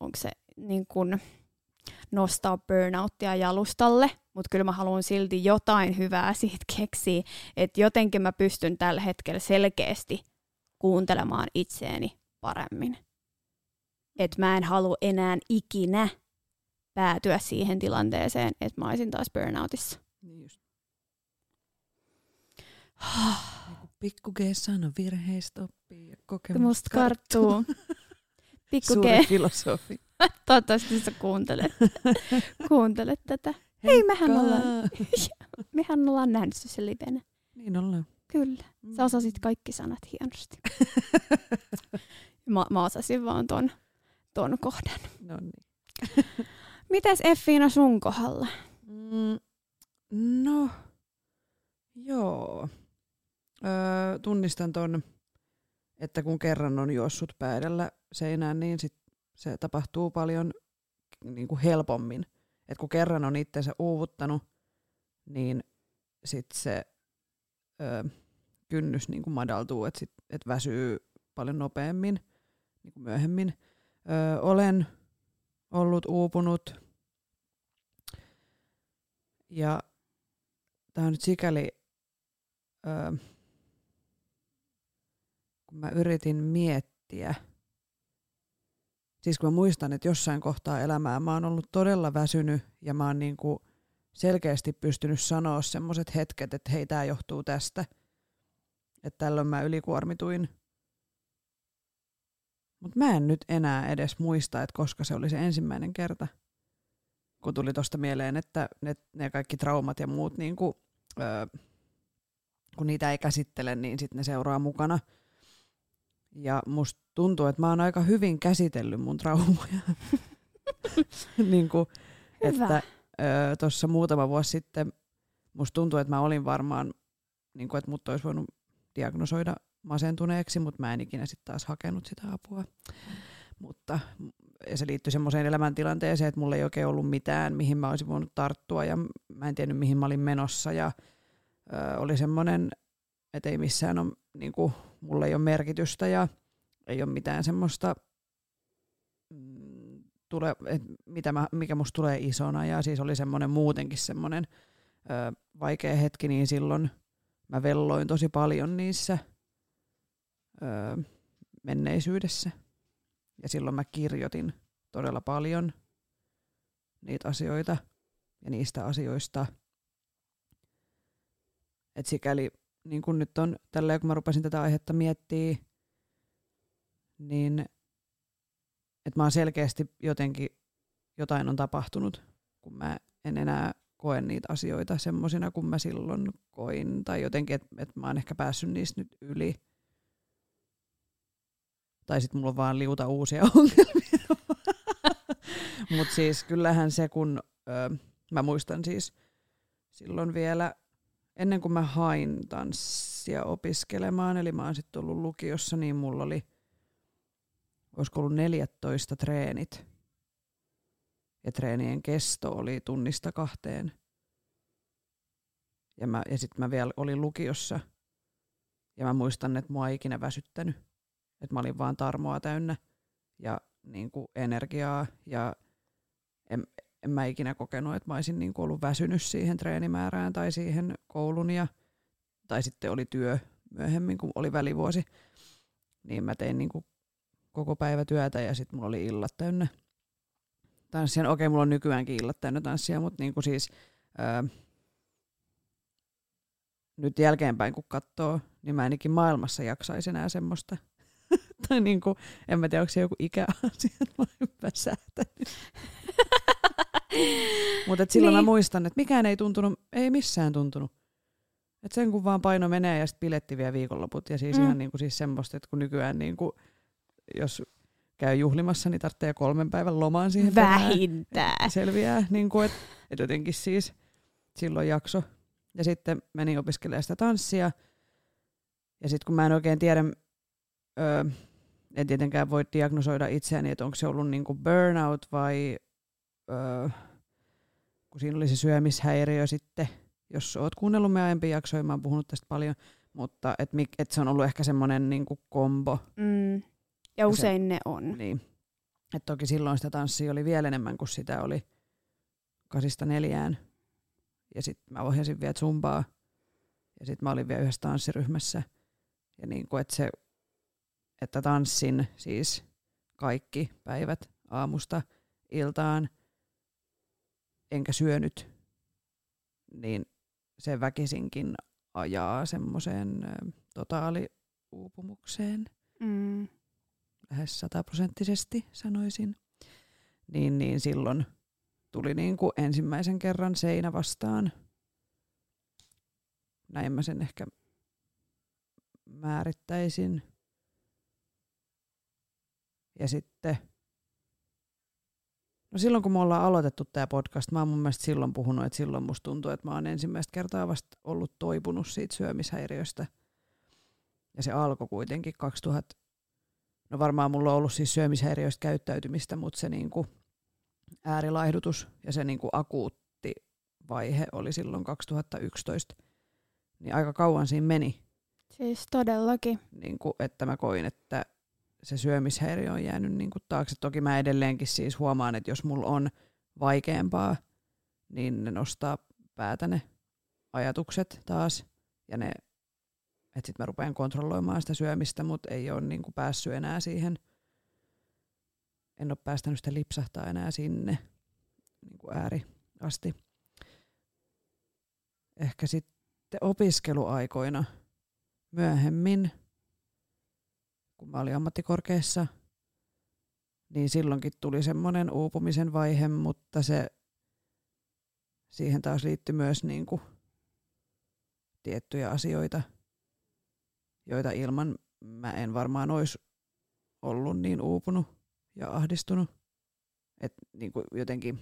onko se niin kuin nostaa burnouttia jalustalle, mutta kyllä mä haluan silti jotain hyvää siitä keksiä, että jotenkin mä pystyn tällä hetkellä selkeästi kuuntelemaan itseäni paremmin. Että mä en halua enää ikinä päätyä siihen tilanteeseen, että mä olisin taas burnoutissa. Niin just. Pikku G sano virheistä oppii ja Musta karttuu. Pikku Suuri filosofi. toivottavasti sä kuuntelet, kuuntelet tätä. Hei, mehän ollaan, mehän ollaan nähnyt se livenä. Niin ollaan. Kyllä. Sä osasit kaikki sanat hienosti. Mä, mä osasin vaan ton, ton kohdan. No niin. Mites Effiina sun kohdalla? Mm, no, joo. Öö, tunnistan ton, että kun kerran on juossut pää edellä seinään, niin sit se tapahtuu paljon niin kuin helpommin. Et kun kerran on itsensä uuvuttanut, niin sit se öö, kynnys niin kuin madaltuu, että et väsyy paljon nopeammin niin kuin myöhemmin. Öö, olen ollut uupunut ja tämä on nyt sikäli, öö, kun mä yritin miettiä, siis kun mä muistan, että jossain kohtaa elämää mä oon ollut todella väsynyt ja mä oon niinku selkeästi pystynyt sanoa semmoiset hetket, että hei, tämä johtuu tästä, että tällöin mä ylikuormituin. Mutta mä en nyt enää edes muista, että koska se oli se ensimmäinen kerta kun tuli tuosta mieleen, että ne, ne kaikki traumat ja muut, niin kuin, öö, kun niitä ei käsittele, niin sitten ne seuraa mukana. Ja musta tuntuu, että mä oon aika hyvin käsitellyt mun traumoja. niin kuin, Hyvä. että tuossa muutama vuosi sitten musta tuntuu, että mä olin varmaan, niin kuin, että mut olisi voinut diagnosoida masentuneeksi, mutta mä en ikinä sitten taas hakenut sitä apua. Mutta ja se liittyi semmoiseen elämäntilanteeseen, että mulla ei oikein ollut mitään, mihin mä olisin voinut tarttua ja mä en tiennyt, mihin mä olin menossa ja ö, oli semmoinen, että ei missään ole, niin kuin, mulla ei ole merkitystä ja ei ole mitään semmoista, mm, tule, et mitä mä, mikä musta tulee isona ja siis oli semmoinen muutenkin semmoinen ö, vaikea hetki, niin silloin mä velloin tosi paljon niissä ö, menneisyydessä. Ja silloin mä kirjoitin todella paljon niitä asioita ja niistä asioista. Et sikäli, niin kun nyt on tällä kun mä rupesin tätä aihetta miettimään, niin että mä oon selkeästi jotenkin, jotain on tapahtunut, kun mä en enää koe niitä asioita semmoisina kuin mä silloin koin. Tai jotenkin, että et mä oon ehkä päässyt niistä nyt yli. Tai sitten mulla on vaan liuta uusia ongelmia. Mutta siis kyllähän se, kun ö, mä muistan siis silloin vielä ennen kuin mä hain tanssia opiskelemaan, eli mä oon sitten ollut lukiossa, niin mulla oli, olisiko ollut 14 treenit. Ja treenien kesto oli tunnista kahteen. Ja, mä, ja sitten mä vielä olin lukiossa. Ja mä muistan, että mua ei ikinä väsyttänyt. Että mä olin vaan tarmoa täynnä ja niin kuin energiaa ja en, en mä ikinä kokenut, että mä olisin niin ollut väsynyt siihen treenimäärään tai siihen koulun ja, tai sitten oli työ myöhemmin, kun oli välivuosi, niin mä tein niin koko päivä työtä ja sitten mulla oli illat täynnä tanssia. No okei, mulla on nykyäänkin illat täynnä tanssia, mutta niin siis ää, nyt jälkeenpäin kun katsoo, niin mä enikin maailmassa jaksaisi enää semmoista tai niin kuin, en mä tiedä, onko se joku ikäasia, että mä väsähtänyt. Mutta silloin niin. mä muistan, että mikään ei tuntunut, ei missään tuntunut. Et sen kun vaan paino menee ja sitten piletti vielä viikonloput. Ja siis mm. ihan niin kuin siis semmoista, että kun nykyään niin kuin, jos käy juhlimassa, niin tarvitsee kolmen päivän lomaan siihen Vähintään. Selviää, niin kuin, että et jotenkin siis silloin jakso. Ja sitten menin opiskelemaan sitä tanssia. Ja sitten kun mä en oikein tiedä, öö, en tietenkään voi diagnosoida itseäni, että onko se ollut niinku burnout vai öö, kun siinä oli se syömishäiriö sitten, jos oot kuunnellut meidän aiempia jaksoja, mä oon puhunut tästä paljon, mutta et, et se on ollut ehkä semmoinen niin kombo. Mm. Ja usein se, ne on. Niin. Et toki silloin sitä tanssia oli vielä enemmän kuin sitä oli kasista neljään. Ja sitten mä ohjasin vielä zumbaa. Ja sitten mä olin vielä yhdessä tanssiryhmässä. Ja niin kuin, että se, että tanssin siis kaikki päivät aamusta iltaan, enkä syönyt, niin se väkisinkin ajaa semmoiseen totaaliuupumukseen. Mm. Lähes sataprosenttisesti sanoisin. Niin, niin silloin tuli niin kuin ensimmäisen kerran seinä vastaan. Näin mä sen ehkä määrittäisin. Ja sitten, no silloin kun me ollaan aloitettu tämä podcast, mä oon mun mielestä silloin puhunut, että silloin musta tuntuu, että mä oon ensimmäistä kertaa vasta ollut toipunut siitä syömishäiriöstä. Ja se alkoi kuitenkin 2000, no varmaan mulla on ollut siis syömishäiriöistä käyttäytymistä, mutta se niinku äärilaihdutus ja se niinku akuutti vaihe oli silloin 2011. Niin aika kauan siinä meni. Siis todellakin. Niin kuin, että mä koin, että se syömishäiriö on jäänyt niin kuin taakse. Toki mä edelleenkin siis huomaan, että jos mulla on vaikeampaa, niin ne nostaa päätä ne ajatukset taas. Ja ne, että sitten mä rupean kontrolloimaan sitä syömistä, mutta ei ole niin kuin päässyt enää siihen. En ole päästänyt sitä lipsahtaa enää sinne niin kuin ääri asti. Ehkä sitten opiskeluaikoina myöhemmin – kun mä olin ammattikorkeassa, niin silloinkin tuli semmoinen uupumisen vaihe, mutta se siihen taas liittyi myös niin kuin tiettyjä asioita, joita ilman mä en varmaan olisi ollut niin uupunut ja ahdistunut. että niin kuin jotenkin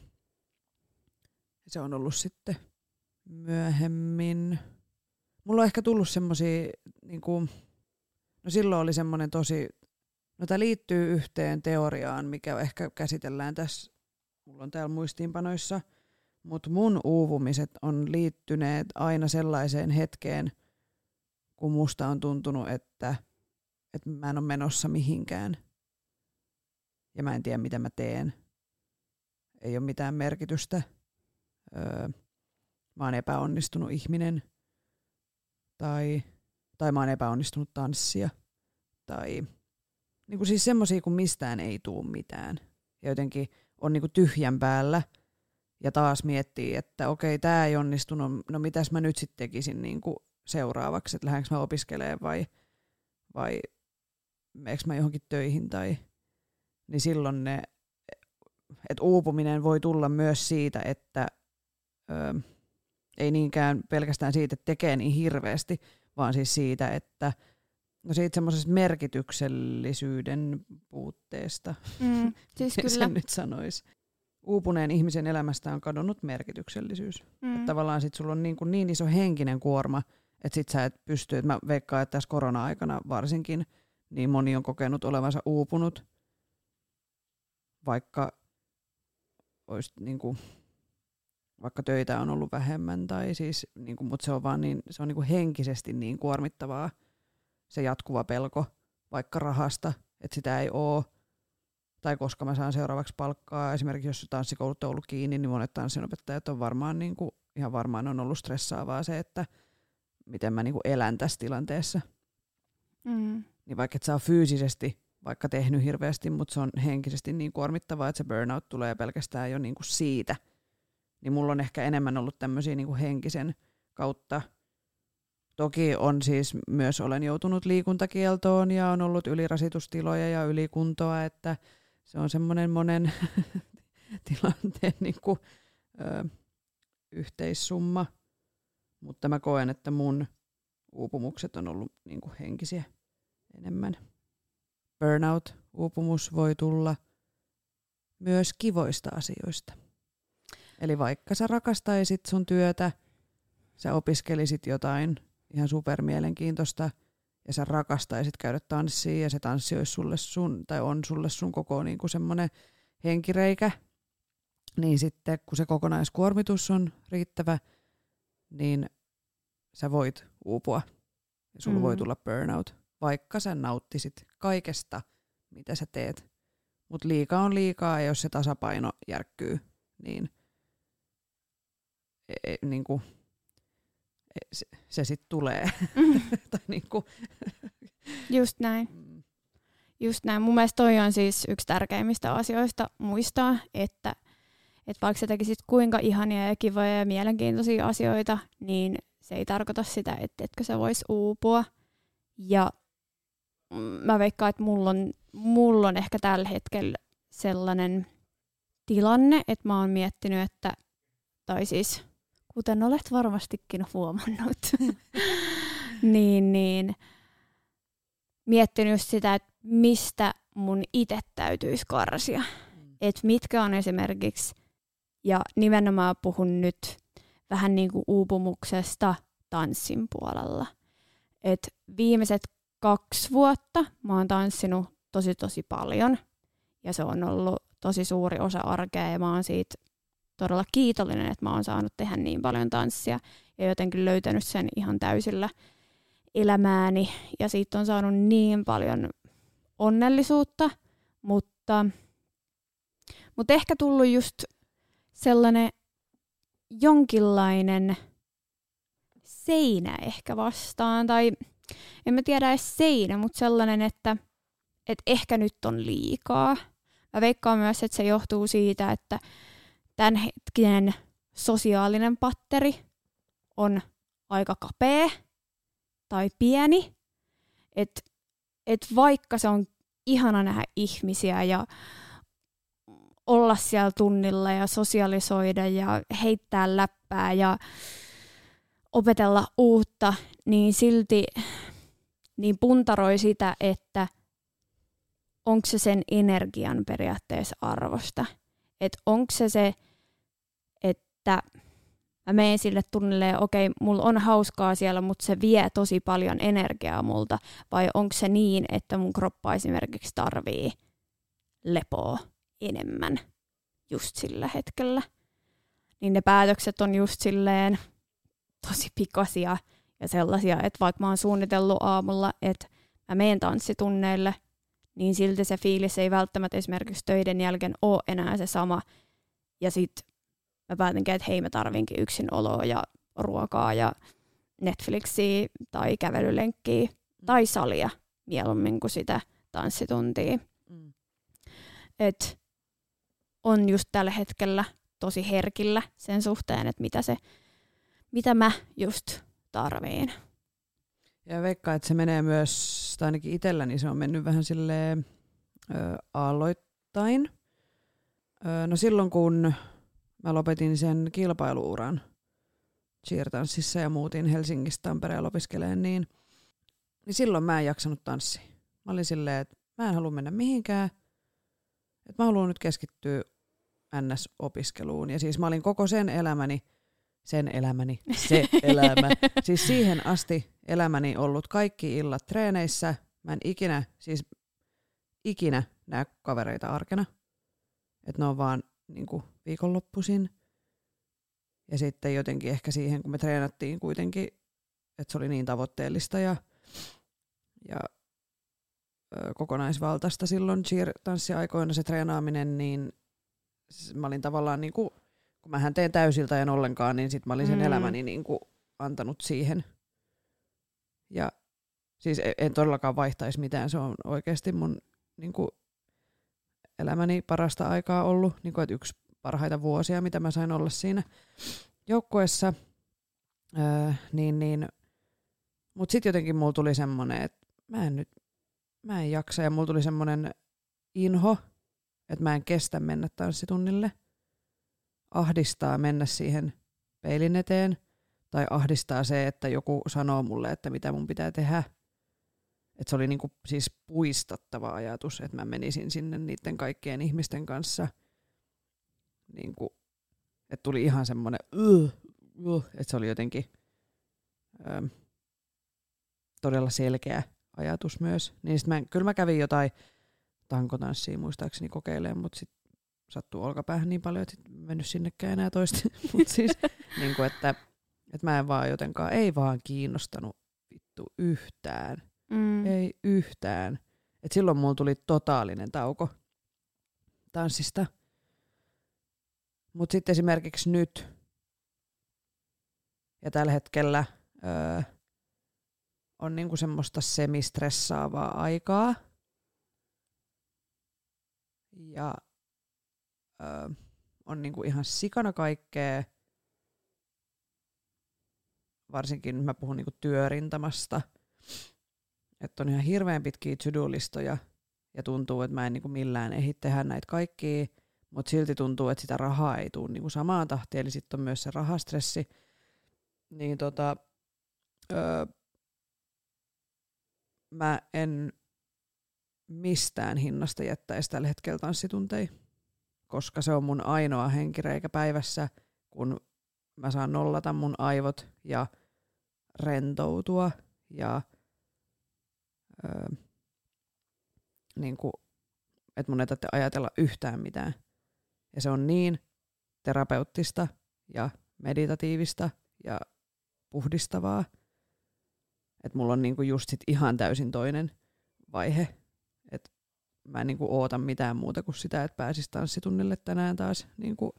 se on ollut sitten myöhemmin. Mulla on ehkä tullut semmoisia niin No silloin oli semmoinen tosi, no tämä liittyy yhteen teoriaan, mikä ehkä käsitellään tässä, mulla on täällä muistiinpanoissa, mutta mun uuvumiset on liittyneet aina sellaiseen hetkeen, kun musta on tuntunut, että, että mä en ole menossa mihinkään. Ja mä en tiedä, mitä mä teen. Ei ole mitään merkitystä. Öö, mä oon epäonnistunut ihminen. Tai tai mä oon epäonnistunut tanssia, tai niin kuin siis semmoisia, kun mistään ei tuu mitään. Ja jotenkin on niin kuin tyhjän päällä, ja taas miettii, että okei, tämä ei onnistunut, no mitäs mä nyt sitten tekisin niin kuin seuraavaksi, että lähdenkö mä opiskelemaan vai, vai meneekö mä johonkin töihin, tai niin silloin ne, että uupuminen voi tulla myös siitä, että ö, ei niinkään pelkästään siitä, että tekee niin hirveästi, vaan siis siitä, että no siitä semmoisesta merkityksellisyyden puutteesta, mm, siis kyllä. sen nyt sanoisi. Uupuneen ihmisen elämästä on kadonnut merkityksellisyys. Mm. Että tavallaan sit sulla on niin, kuin niin iso henkinen kuorma, että sit sä et pysty, että mä veikkaan, että tässä korona-aikana varsinkin, niin moni on kokenut olevansa uupunut, vaikka olisi niin kuin vaikka töitä on ollut vähemmän, tai siis, niin kuin, mutta se on vaan niin, se on niin kuin henkisesti niin kuormittavaa se jatkuva pelko vaikka rahasta, että sitä ei ole, tai koska mä saan seuraavaksi palkkaa. Esimerkiksi jos tanssikoulut on ollut kiinni, niin monet tanssinopettajat on varmaan niin kuin, ihan varmaan on ollut stressaavaa se, että miten mä niin kuin elän tässä tilanteessa. Mm. Niin vaikka et saa fyysisesti vaikka tehnyt hirveästi, mutta se on henkisesti niin kuormittavaa, että se burnout tulee pelkästään jo niin kuin siitä – niin mulla on ehkä enemmän ollut tämmöisiä niin kuin henkisen kautta. Toki on siis myös, olen joutunut liikuntakieltoon ja on ollut ylirasitustiloja ja ylikuntoa, että se on semmoinen monen tilanteen niin kuin, ö, yhteissumma. Mutta mä koen, että mun uupumukset on ollut niin kuin henkisiä enemmän. Burnout, uupumus voi tulla myös kivoista asioista. Eli vaikka sä rakastaisit sun työtä, sä opiskelisit jotain ihan supermielenkiintoista ja sä rakastaisit käydä tanssiin ja se tanssi olisi sulle sun, tai on sulle sun koko niin kuin semmoinen henkireikä, niin sitten kun se kokonaiskuormitus on riittävä, niin sä voit uupua ja sulla mm. voi tulla burnout, vaikka sä nauttisit kaikesta, mitä sä teet. Mutta liikaa on liikaa ja jos se tasapaino järkkyy, niin, e, e, niin kuin, e, se, se sitten tulee. Mm. tai niin kuin. Just näin. Mm. Just näin. Mun mielestä toi on siis yksi tärkeimmistä asioista muistaa, että, että vaikka sä tekisit kuinka ihania ja kivoja ja mielenkiintoisia asioita, niin se ei tarkoita sitä, että etkö sä vois uupua. Ja mä veikkaan, että mulla on, mulla on ehkä tällä hetkellä sellainen tilanne, että mä oon miettinyt, että, tai siis kuten olet varmastikin huomannut, niin, niin miettinyt sitä, että mistä mun itse täytyisi karsia. Mm. Että mitkä on esimerkiksi, ja nimenomaan puhun nyt vähän niin kuin uupumuksesta tanssin puolella. Et viimeiset kaksi vuotta mä oon tanssinut tosi tosi paljon ja se on ollut tosi suuri osa arkea ja mä oon siitä todella kiitollinen, että mä oon saanut tehdä niin paljon tanssia ja jotenkin löytänyt sen ihan täysillä elämääni ja siitä on saanut niin paljon onnellisuutta, mutta, mutta ehkä tullut just sellainen jonkinlainen seinä ehkä vastaan, tai en mä tiedä edes seinä, mutta sellainen, että, että ehkä nyt on liikaa. Mä veikkaan myös, että se johtuu siitä, että tämänhetkinen sosiaalinen patteri on aika kapea tai pieni. Että et vaikka se on ihana nähdä ihmisiä ja olla siellä tunnilla ja sosialisoida ja heittää läppää ja opetella uutta, niin silti niin puntaroi sitä, että onko se sen energian periaatteessa arvosta. Että onko se se, että mä menen sille tunnille ja okei, mulla on hauskaa siellä, mutta se vie tosi paljon energiaa multa. Vai onko se niin, että mun kroppa esimerkiksi tarvii lepoa enemmän just sillä hetkellä. Niin ne päätökset on just silleen tosi pikaisia ja sellaisia, että vaikka mä oon suunnitellut aamulla, että mä menen tanssitunneille, niin silti se fiilis ei välttämättä esimerkiksi töiden jälkeen ole enää se sama. Ja sitten mä päätinkin, että hei mä tarvinkin yksin oloa ja ruokaa ja Netflixiä tai kävelylenkkiä mm. tai salia mieluummin kuin sitä tanssituntia. Mm. Et on just tällä hetkellä tosi herkillä sen suhteen, että mitä, se, mitä mä just tarviin. Ja veikka, että se menee myös, tai ainakin itselläni se on mennyt vähän sille aalloittain. Ö, no silloin kun mä lopetin sen kilpailuuran cheertanssissa ja muutin Helsingistä Tampereella opiskeleen, niin, niin silloin mä en jaksanut tanssia. Mä olin silleen, että mä en halua mennä mihinkään, että mä haluan nyt keskittyä NS-opiskeluun. Ja siis mä olin koko sen elämäni, sen elämäni, se elämä, siis siihen asti elämäni ollut kaikki illat treeneissä. Mä en ikinä, siis ikinä näe kavereita arkena. Että ne on vaan niin kuin viikonloppuisin. Ja sitten jotenkin ehkä siihen, kun me treenattiin kuitenkin, että se oli niin tavoitteellista ja, ja ö, kokonaisvaltaista silloin cheer-tanssiaikoina se treenaaminen, niin mä olin tavallaan niin kuin, kun mä teen täysiltä ja ollenkaan, niin sitten mä olin sen mm. elämäni niin kuin antanut siihen. Ja siis e-, en todellakaan vaihtaisi mitään, se on oikeasti mun niin kuin, elämäni parasta aikaa ollut, niin kuin, että yksi parhaita vuosia, mitä mä sain olla siinä joukkueessa. Öö, niin, niin, Mutta sitten jotenkin mulla tuli semmoinen, että mä en nyt, mä en jaksa ja mulla tuli semmoinen inho, että mä en kestä mennä tanssitunnille. Ahdistaa mennä siihen peilin eteen tai ahdistaa se, että joku sanoo mulle, että mitä mun pitää tehdä. Että se oli niinku siis puistattava ajatus, että mä menisin sinne niiden kaikkien ihmisten kanssa. Niinku, että tuli ihan semmoinen, että se oli jotenkin ö, todella selkeä ajatus myös. Niin sit mä, kyllä mä kävin jotain tankotanssia muistaakseni kokeilemaan, mutta sit sattuu olkapäähän niin paljon, että en mennyt sinnekään enää toista. Mutta siis, niin kuin, että, että mä en vaan jotenkaan, ei vaan kiinnostanut vittu yhtään. Mm. Ei yhtään. Et silloin mulla tuli totaalinen tauko tanssista. Mutta sitten esimerkiksi nyt ja tällä hetkellä öö, on niinku semmoista semistressaavaa aikaa. Ja öö, on niinku ihan sikana kaikkea. Varsinkin mä puhun niinku työrintamasta. Että on ihan hirveän pitkiä to-do-listoja ja tuntuu, että mä en niinku millään ehdi tehdä näitä kaikkia, mutta silti tuntuu, että sitä rahaa ei tule niinku samaan tahtiin, eli sitten on myös se rahastressi. Niin tota, öö, mä en mistään hinnasta jättäisi tällä hetkellä tanssitunteja, koska se on mun ainoa henkireikä päivässä, kun mä saan nollata mun aivot ja rentoutua ja öö, niin kuin, että mun ei tarvitse ajatella yhtään mitään. Ja se on niin terapeuttista ja meditatiivista ja puhdistavaa, että mulla on niinku just sit ihan täysin toinen vaihe, että mä en niinku oota mitään muuta kuin sitä, että pääsis tanssitunnille tänään taas, niinku,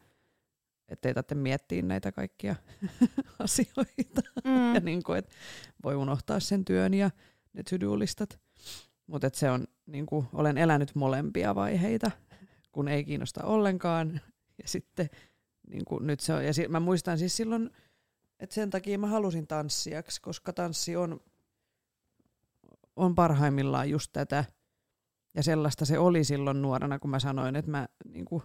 ettei tarvitse miettiä näitä kaikkia asioita. Mm. ja niinku, että voi unohtaa sen työn ja ne to-do-listat. Mutta se on, niinku, olen elänyt molempia vaiheita, kun ei kiinnosta ollenkaan. Ja sitten niinku, nyt se on, ja si- mä muistan siis silloin, että sen takia mä halusin tanssijaksi, koska tanssi on, on parhaimmillaan just tätä. Ja sellaista se oli silloin nuorena, kun mä sanoin, että mä niinku,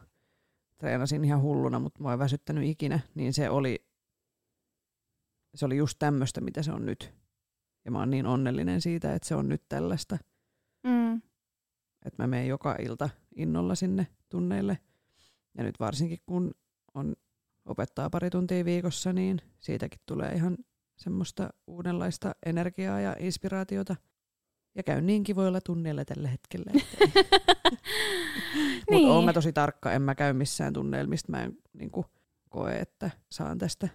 treenasin ihan hulluna, mutta mua ei väsyttänyt ikinä, niin se oli, se oli just tämmöistä, mitä se on nyt. Ja mä oon niin onnellinen siitä, että se on nyt tällaista. Mm. Että mä menen joka ilta innolla sinne tunneille. Ja nyt varsinkin kun on opettaa pari tuntia viikossa, niin siitäkin tulee ihan semmoista uudenlaista energiaa ja inspiraatiota. Ja käyn niin kivoilla tunneilla tällä hetkellä. Mutta Niin. oon mä tosi tarkka, en mä käy missään tunneilla, mistä mä en niin kuin, koe, että saan tästä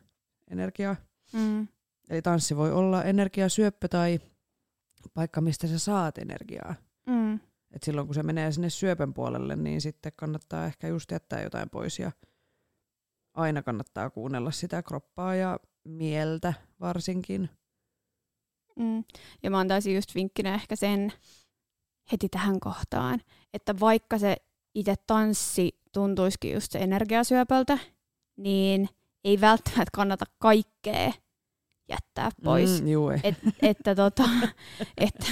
energiaa. Mm. Eli tanssi voi olla energiasyöppö tai paikka, mistä sä saat energiaa. Mm. Et silloin kun se menee sinne syöpän puolelle, niin sitten kannattaa ehkä just jättää jotain pois ja aina kannattaa kuunnella sitä kroppaa ja mieltä varsinkin. Mm. Ja mä antaisin just vinkkinä ehkä sen heti tähän kohtaan, että vaikka se itse tanssi tuntuisikin just se energiasyöpöltä, niin ei välttämättä kannata kaikkea jättää pois. Mm, juu. Et, että, tota, että,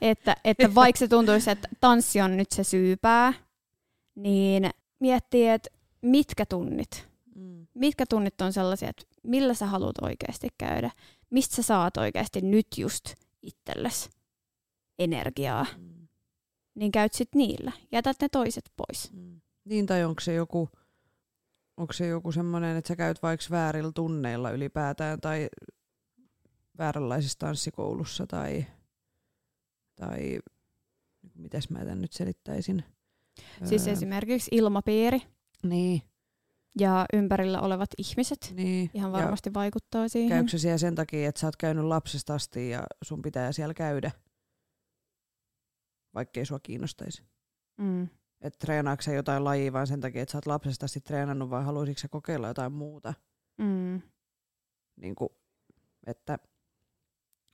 että, että vaikka se tuntuisi, että tanssi on nyt se syypää, niin miettii, että mitkä tunnit, Mm. mitkä tunnit on sellaisia, että millä sä haluat oikeasti käydä, mistä sä saat oikeasti nyt just itsellesi energiaa, Mm. niin käyt sit niillä. Jätät ne toiset pois. Mm. Niin, tai onko se joku, onko se joku semmoinen, että sä käyt vaikka väärillä tunneilla ylipäätään tai vääränlaisessa tanssikoulussa tai, tai mitäs mä tämän nyt selittäisin? Siis Öö, esimerkiksi ilmapiiri Niin, ja ympärillä olevat ihmiset niin. ihan Ja varmasti vaikuttaa siihen. Käykö se siellä sen takia, että sä oot käynyt lapsesta asti ja sun pitää siellä käydä, vaikkei sua kiinnostaisi? Mm. Että treenaatko sä jotain lajia vaan sen takia, että sä oot lapsesta asti treenannut vai haluaisitko sä kokeilla jotain muuta? Mm. Niin kuin, että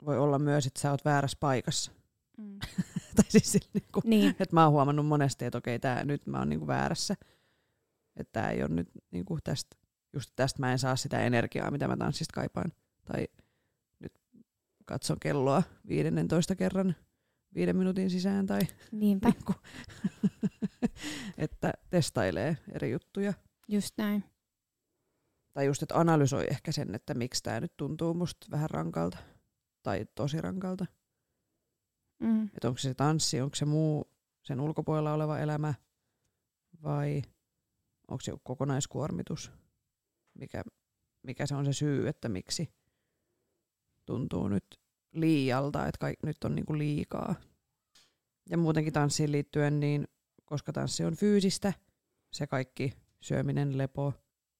voi olla myös, että sä oot väärässä paikassa. Mm. tai siis niin kuin, Niin. että mä oon huomannut monesti, että okei, tää, nyt mä oon niin kuin väärässä. Että tää ei ole nyt niin kuin tästä, just tästä mä en saa sitä energiaa, mitä mä tanssista kaipaan. Tai nyt katson kelloa 15 kerran viiden minuutin sisään tai Niinpä, niin kuin, että testailee eri juttuja. just näin. Tai just, että analysoi ehkä sen, että miksi tämä nyt tuntuu musta vähän rankalta tai tosi rankalta. Mm. Että onko se tanssi, onko se muu sen ulkopuolella oleva elämä vai onko se joku kokonaiskuormitus, mikä, mikä se on se syy, että miksi tuntuu nyt liialta, että kaik, nyt on niinku liikaa. Ja muutenkin tanssiin liittyen, niin koska tanssi on fyysistä, se kaikki syöminen, lepo,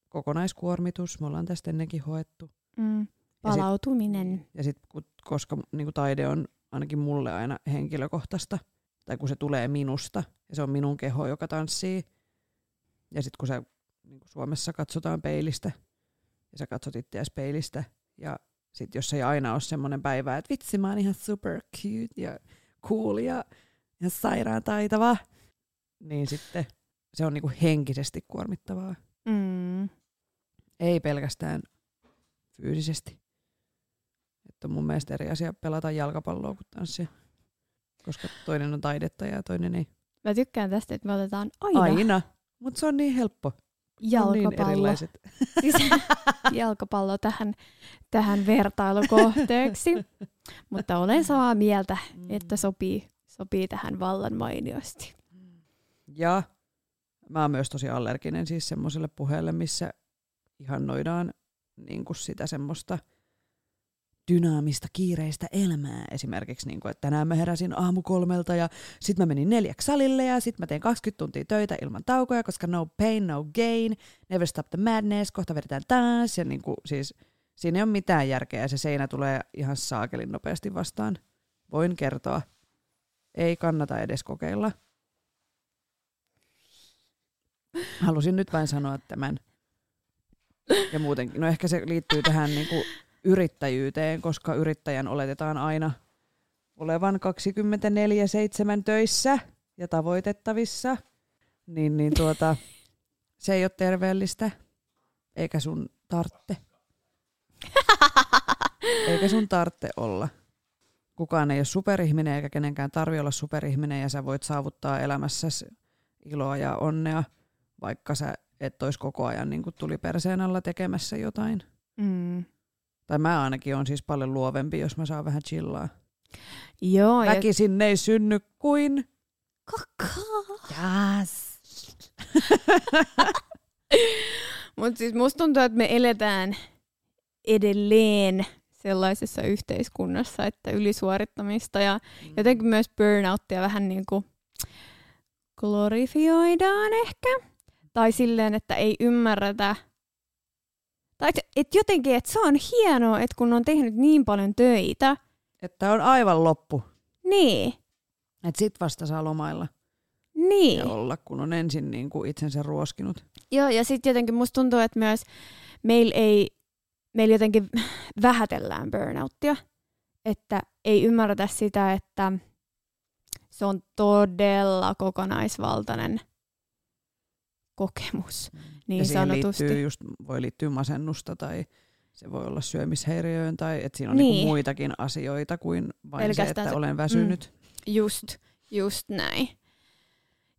kokonaiskuormitus, me ollaan tästä ennenkin hoettu. Mm. Palautuminen. Ja sitten koska niin kuin taide on ainakin mulle aina henkilökohtaista, tai kun se tulee minusta, ja se on minun keho, joka tanssii, ja sitten kun se niin kuin Suomessa katsotaan peilistä, ja sä katsot itseäsi peilistä, ja sitten jos ei aina ole semmoinen päivä, että vitsi mä oon ihan super cute ja cool ja, ja sairaan taitava, niin sitten se on niinku henkisesti kuormittavaa. Mm. Ei pelkästään fyysisesti. Että on mun mielestä eri asia pelata jalkapalloa kuin tanssia. Koska toinen on taidetta ja toinen ei. Mä tykkään tästä, että me otetaan aina, Aina. Mutta se on niin helppo. Ne on niin jalkapallo, erilaiset. siis, jalkapallo tähän, tähän vertailukohteeksi. Mutta olen samaa mieltä, että sopii, sopii tähän vallan mainiosti. Ja mä oon myös tosi allerginen siis semmoiselle puheelle, missä ihannoidaan niin kuin sitä semmoista dynaamista, kiireistä elämää. Esimerkiksi, niin kuin, että tänään mä heräsin aamu kolmelta ja sitten mä menin neljäksi salille ja sitten mä tein 20 tuntia töitä ilman taukoja, koska no pain, no gain, never stop the madness, kohta vedetään taas. Ja niin kuin, siis, siinä ei ole mitään järkeä ja se seinä tulee ihan saakelin nopeasti vastaan. Voin kertoa. Ei kannata edes kokeilla. Halusin nyt vain sanoa tämän. Ja muutenkin, no ehkä se liittyy tähän niin kuin yrittäjyyteen, koska yrittäjän oletetaan aina olevan 24-7 töissä ja tavoitettavissa. Niin, niin tuota, se ei ole terveellistä, eikä sun tartte. Eikä sun tartte olla. Kukaan ei ole superihminen eikä kenenkään tarvi olla superihminen ja sä voit saavuttaa elämässäsi iloa ja onnea, vaikka sä et olisi koko ajan niin tuli perseen alla tekemässä jotain. Mm. Tai mä ainakin on siis paljon luovempi, jos mä saan vähän chillaa. Joo, ja Väkisin ei synny kuin... kakaa. Yes. Mutta siis musta tuntuu, että me eletään edelleen sellaisessa yhteiskunnassa, että ylisuorittamista ja jotenkin myös burnouttia vähän niin kuin glorifioidaan ehkä. Tai silleen, että ei ymmärretä. Tai et, et jotenkin, että se on hienoa, että kun on tehnyt niin paljon töitä, Että on aivan loppu. niin, Että sit vasta saa lomailla niin. ja olla, kun on ensin niin kuin itsensä ruoskinut. Joo, ja sitten jotenkin musta tuntuu, että myös meillä ei, meillä jotenkin vähätellään burnouttia, että ei ymmärretä sitä, että se on todella kokonaisvaltainen kokemus, niin ja siihen sanotusti. liittyy just, voi liittyä masennusta tai se voi olla syömishäiriöön tai että siinä on Niin. niin. niinku muitakin asioita kuin vain Pelkästään se, että se- olen väsynyt. Just, just näin.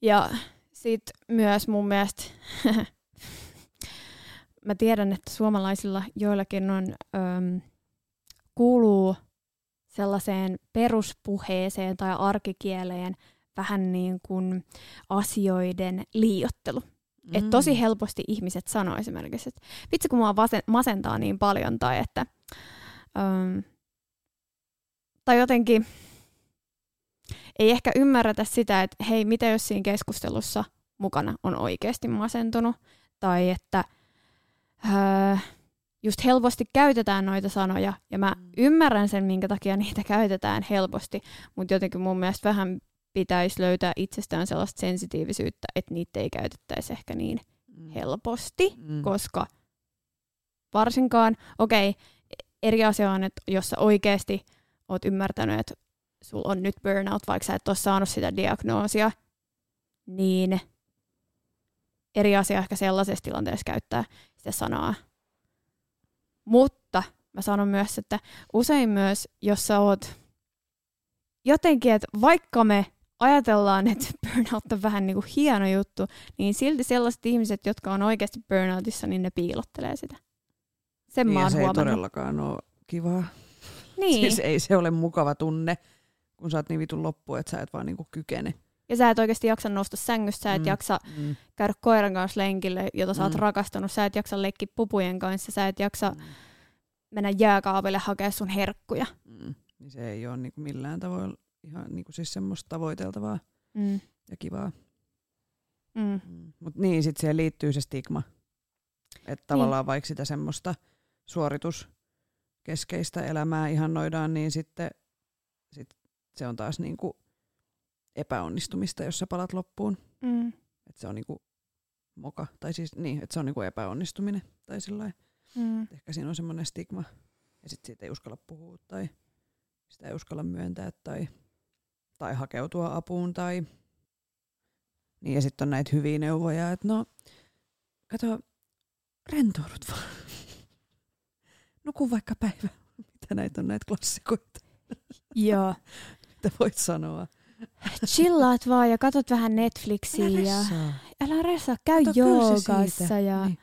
Ja sitten myös mun mielestä, mä tiedän, että suomalaisilla joillakin on, äm, kuuluu sellaiseen peruspuheeseen tai arkikieleen vähän niin kuin asioiden liiottelu. Mm. Että tosi helposti ihmiset sanoo esimerkiksi, että vitsi kun mua vasen, masentaa niin paljon tai että äm, tai jotenkin ei ehkä ymmärretä sitä, että hei, mitä jos siinä keskustelussa mukana on oikeasti masentunut, tai että öö, just helposti käytetään noita sanoja, ja mä Mm. ymmärrän sen, minkä takia niitä käytetään helposti, mutta jotenkin mun mielestä vähän pitäisi löytää itsestään sellaista sensitiivisyyttä, että niitä ei käytettäisi ehkä niin Mm. helposti, Mm. koska varsinkaan, okei, eri asia on, että jos sä oikeasti oot ymmärtänyt, että sulla on nyt burnout, vaikka sä et ole saanut sitä diagnoosia, niin eri asia ehkä sellaisessa tilanteessa käyttää sitä sanaa. Mutta mä sanon myös, että usein myös, jos sä oot jotenkin, että vaikka me ajatellaan, että burnout on vähän niin kuin hieno juttu, niin silti sellaiset ihmiset, jotka on oikeasti burnoutissa, niin ne piilottelee sitä. Sen Niin, mä oon se ei huomannut. todellakaan ole kivaa. Niin. Siis ei se ole mukava tunne, kun sä oot niin vitun loppu, että sä et vaan niinku kykene. Ja sä et oikeasti jaksa nousta sängystä, sä et Mm. jaksa Mm. käydä koiran kanssa lenkille, jota sä oot Mm. rakastanut, sä et jaksa leikkiä pupujen kanssa, sä et jaksa Mm. mennä jääkaapille hakea sun herkkuja. Mm. Niin se ei ole niinku millään tavoin ihan niinku siis semmoista tavoiteltavaa Mm. ja kivaa. Mm. Mutta niin, sitten siihen liittyy se stigma. Että tavallaan vaikka sitä semmoista suorituskeskeistä elämää ihannoidaan, niin sitten sit se on taas niinku epäonnistumista, jos sä palat loppuun. Mm. Että se on niinku moka, tai siis niin, että se on niinku epäonnistuminen. Tai sillai. Mm. Ehkä siinä on semmoinen stigma. Ja sitten siitä ei uskalla puhua tai sitä ei uskalla myöntää tai, tai hakeutua apuun. Tai... Niin, ja sitten on näitä hyviä neuvoja, että no, kato, rentoudut vaan. Nuku vaikka päivä. Mitä näitä on näitä klassikoita, Joo. mitä voit sanoa. Chillaat vaan ja katot vähän Netflixiä ja ressaa. älä ressa, käy Kato, joogassa ja, Niin.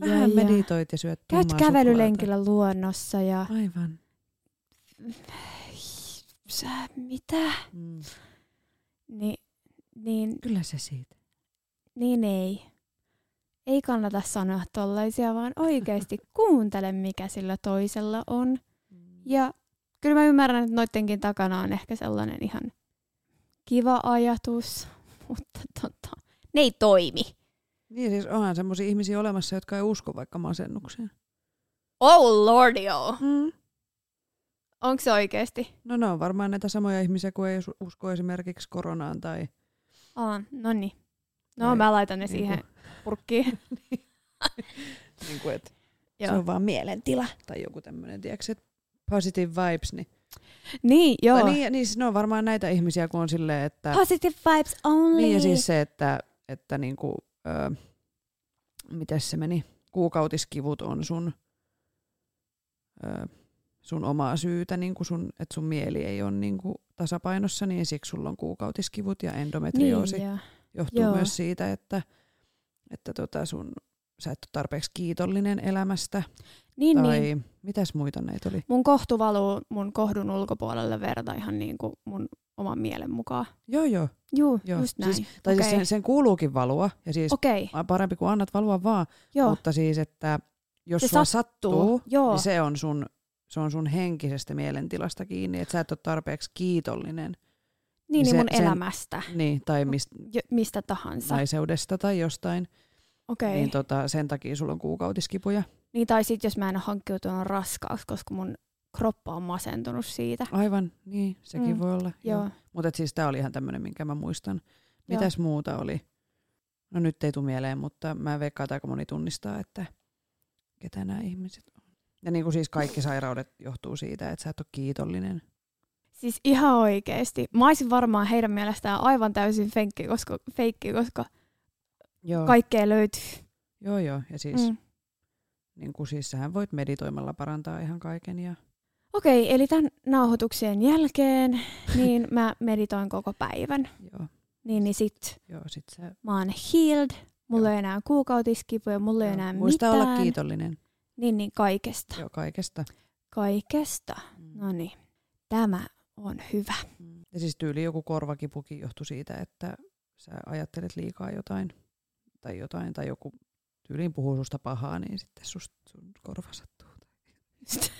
Vähän ja meditoit ja syöt käyt kävelylenkillä luonnossa ja. Aivan. Sä, mitä? Mm. Ni, niin, Kyllä se siitä. niin ei. Ei kannata sanoa tollaisia, vaan oikeasti kuuntele, mikä sillä toisella on. Ja kyllä mä ymmärrän, että noittenkin takana on ehkä sellainen ihan kiva ajatus, mutta tota, ne ei toimi. Niin siis onhan semmoisia ihmisiä olemassa, jotka ei usko vaikka masennukseen. Oh lordio! Mm. Onko se oikeasti? No ne on varmaan näitä samoja ihmisiä, kuin ei us- usko esimerkiksi koronaan tai... Aa, no niin. No Tai mä laitan ne niinku- siihen purkkiin. Niin kuin, että se on vaan mielentila. Tai joku tämmöinen, tiedätkö, positive vibes. Niin, Niin, joo. tai niin, niin siis ne on varmaan näitä ihmisiä, kun on silleen, että... Positive vibes only. Niin ja siis se, että, että niinku, öö, miten se meni, kuukautiskivut on sun, öö, sun omaa syytä, niinku sun, että sun mieli ei ole niinku tasapainossa, niin siksi sulla on kuukautiskivut ja endometrioosi niin, johtuu joo. myös siitä, että, että tota sun, sä et ole tarpeeksi kiitollinen elämästä. Niin, tai niin. mitäs muita näitä oli? Mun kohtu valuu mun kohdun ulkopuolelle verta ihan niin kuin mun oman mielen mukaan. Joo, joo. Juu, Joo, just näin. siis- Tai Okei. siis sen, sen kuuluukin valua, ja siis Okei, parempi kuin annat valua vaan, joo. mutta siis, että jos Se sulla sattuu. sattuu, Joo. niin se on, sun, se on sun henkisestä mielentilasta kiinni, että sä et ole tarpeeksi kiitollinen. niin, niin se- mun sen- elämästä. Niin, tai mist, Jo, mistä tahansa. naiseudesta tai jostain. Okei. Niin Niin, tota, sen takia sulla on kuukautiskipuja. niin tai sitten jos mä en ole hankkiutunut raskaaksi, koska mun kroppa on masentunut siitä. Aivan, niin, sekin Mm, voi olla. Joo. Mutta siis tämä oli ihan tämmöinen, minkä mä muistan. Mitäs muuta oli? No nyt ei tule mieleen, mutta mä veikkaan, että aika moni tunnistaa, että ketä nämä ihmiset. Ja niin kuin siis kaikki sairaudet johtuu siitä, että sä et ole kiitollinen. Siis ihan oikeesti. Mä olisin varmaan heidän mielestään aivan täysin fenkki, koska, feikki, koska Joo, kaikkea löytyy. joo, joo. Ja siis, Mm. niin kuin siis sähän voit meditoimalla parantaa ihan kaiken. Ja, Okei, eli tämän nauhoituksien jälkeen niin mä meditoin koko päivän. joo, Niin, niin sit joo, sit sä mä oon healed, mulla Joo. ei enää kuukautiskipuja, mulla ei joo, enää muista mitään. olla kiitollinen. Niin, niin kaikesta. Joo, kaikesta. Kaikesta. Mm. No niin, tämä on hyvä. Mm. Ja siis tyyli joku korvakipukin johtui siitä, että sä ajattelet liikaa jotain tai jotain, tai joku tyyliin puhuu susta pahaa, niin sitten susta, sun korva sattuu.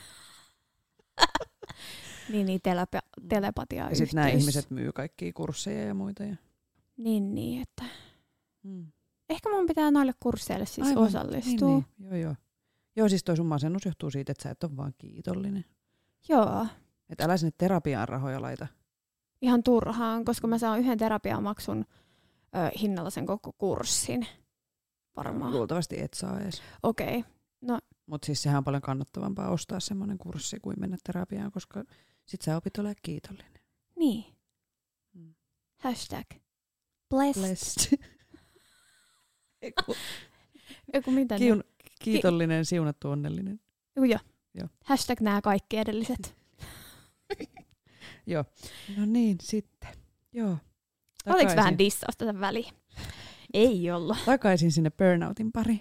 Niin, niin telepa- telepatia Ja sitten nämä ihmiset myy kaikkia kursseja ja muita. Ja... Niin, niin, että Mm. ehkä mun pitää noille kursseille siis Aivan, osallistua. Niin, niin. Joo, joo. Joo, siis toi sun masennus johtuu siitä, että sä et ole vaan kiitollinen. Joo, Että älä sinne terapiaan rahoja laita. ihan turhaan, koska mä saan yhden terapiamaksun ö, hinnalla sen koko kurssin. Varmaan. Luultavasti et saa edes. Okei, okay. Mutta siis sehän on paljon kannattavampaa ostaa semmoinen kurssi kuin mennä terapiaan, koska sit sä opit olemaan kiitollinen. niin. Mm. Hashtag. Blessed. Blessed. Eiku, Eiku mitä Kiun, kiitollinen, siunattu, onnellinen. Joo. Joo. Joo. Hashtag nämä kaikki edelliset. Joo. No niin, sitten. Joo. Oliko Takaisin- vähän dissausta tämän väliin? Ei ollut. Takaisin sinne burnoutin pariin.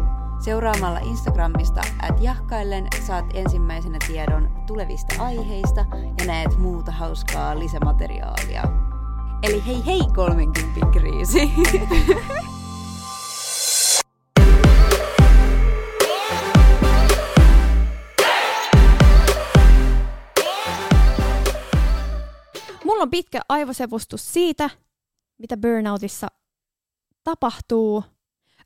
Seuraamalla Instagramista at jahkaillen saat ensimmäisenä tiedon tulevista aiheista ja näet muuta hauskaa lisämateriaalia. Eli hei hei 30 kriisi! Mulla on pitkä aivosevustus siitä, mitä burnoutissa tapahtuu.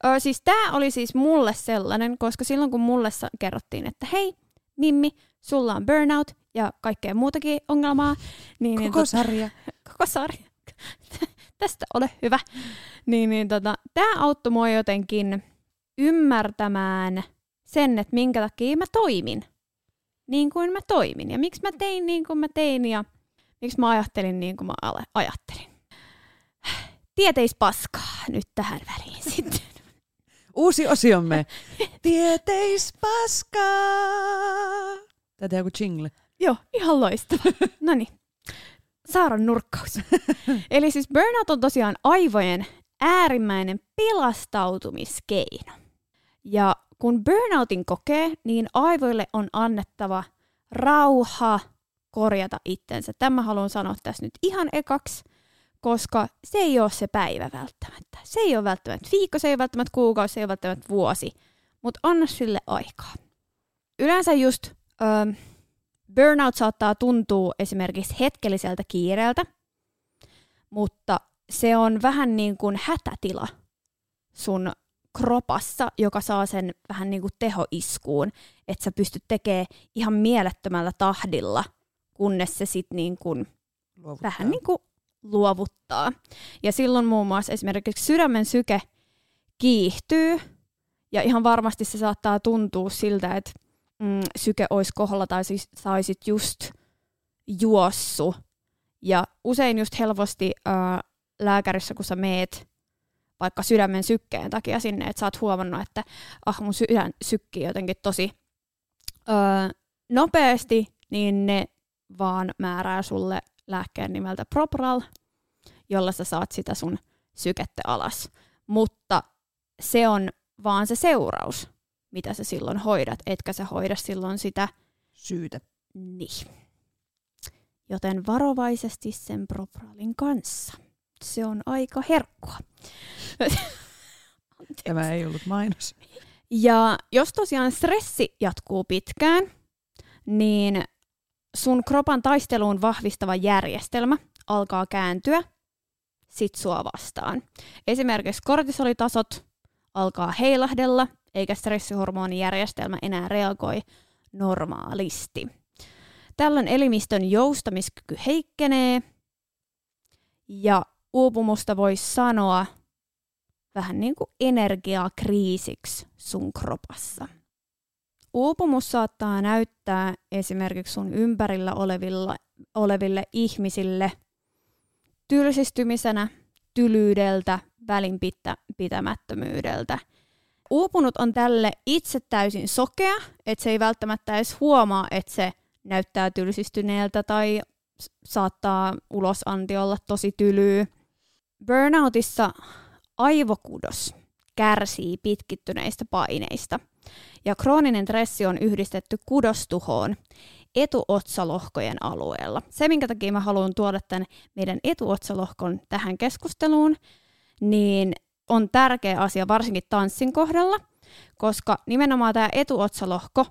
Öö, siis tämä oli siis mulle sellainen, koska silloin kun mulle kerrottiin, että hei, Mimmi, sulla on burnout ja kaikkea muutakin ongelmaa, niin, niin Koko tota- sarja. koko sarja. Tästä ole hyvä. Niin, niin tota, tämä auttoi mua jotenkin ymmärtämään sen, että minkä takia mä toimin niin kuin mä toimin. Ja miksi mä tein niin kuin mä tein ja miksi mä ajattelin niin kuin mä ajattelin. Tieteispaskaa nyt tähän väliin sitten. Uusi osiomme. Tieteispaskaa. Tätä joku jingle. Joo, ihan loistava. No niin, Saaran nurkkaus. Eli siis burnout on tosiaan aivojen äärimmäinen pilastautumiskeino. Ja kun burnoutin kokee, niin aivoille on annettava rauha korjata itsensä. Tämä haluan sanoa tässä nyt ihan ekaksi, koska se ei ole se päivä välttämättä. Se ei ole välttämättä viikko, se ei ole välttämättä kuukausi, se ei ole välttämättä vuosi, mutta anna sille aikaa. Yleensä just ö, burnout saattaa tuntua esimerkiksi hetkelliseltä kiireeltä, mutta se on vähän niin kuin hätätila sun kropassa, joka saa sen vähän niin kuin tehoiskuun, että sä pystyt tekemään ihan mielettömällä tahdilla, kunnes se sitten niin kuin Luovuttaa. vähän niin kuin luovuttaa. Ja silloin muun muassa esimerkiksi sydämen syke kiihtyy, ja ihan varmasti se saattaa tuntua siltä, että mm, syke olisi kohdalla tai siis saisit just juossu. Ja usein just helposti ää, lääkärissä, kun sä meet vaikka sydämen sykkeen takia sinne, että sä oot huomannut, että ah mun sydän sykkii jotenkin tosi öö, nopeasti, niin ne vaan määrää sulle lääkkeen nimeltä Propral, jolla sä saat sitä sun sykettä alas. Mutta se on vaan se seuraus, mitä sä silloin hoidat, etkä sä hoida silloin sitä Syytä. niin. Joten varovaisesti sen Propralin kanssa. Se on aika herkkua. Tämä ei ollut mainos. Ja jos tosiaan stressi jatkuu pitkään, niin sun kropan taisteluun vahvistava järjestelmä alkaa kääntyä sit sua vastaan. Esimerkiksi kortisolitasot alkaa heilahdella, eikä stressihormonijärjestelmä enää reagoi normaalisti. Tällöin elimistön joustamiskyky heikkenee ja uupumusta voisi sanoa vähän niin kuin energiakriisiksi sun kropassa. Uupumus saattaa näyttää esimerkiksi sun ympärillä olevilla, oleville ihmisille tylsistymisenä, tylyydeltä, välinpitämättömyydeltä. Uupunut on tälle itse täysin sokea, että se ei välttämättä edes huomaa, että se näyttää tylsistyneeltä tai saattaa ulosanti olla tosi tylyy. Burnoutissa aivokudos kärsii pitkittyneistä paineista. Ja krooninen stressi on yhdistetty kudostuhoon etuotsalohkojen alueella. Se, minkä takia mä haluan tuoda tämän meidän etuotsalohkon tähän keskusteluun, niin on tärkeä asia varsinkin tanssin kohdalla, koska nimenomaan tämä etuotsalohko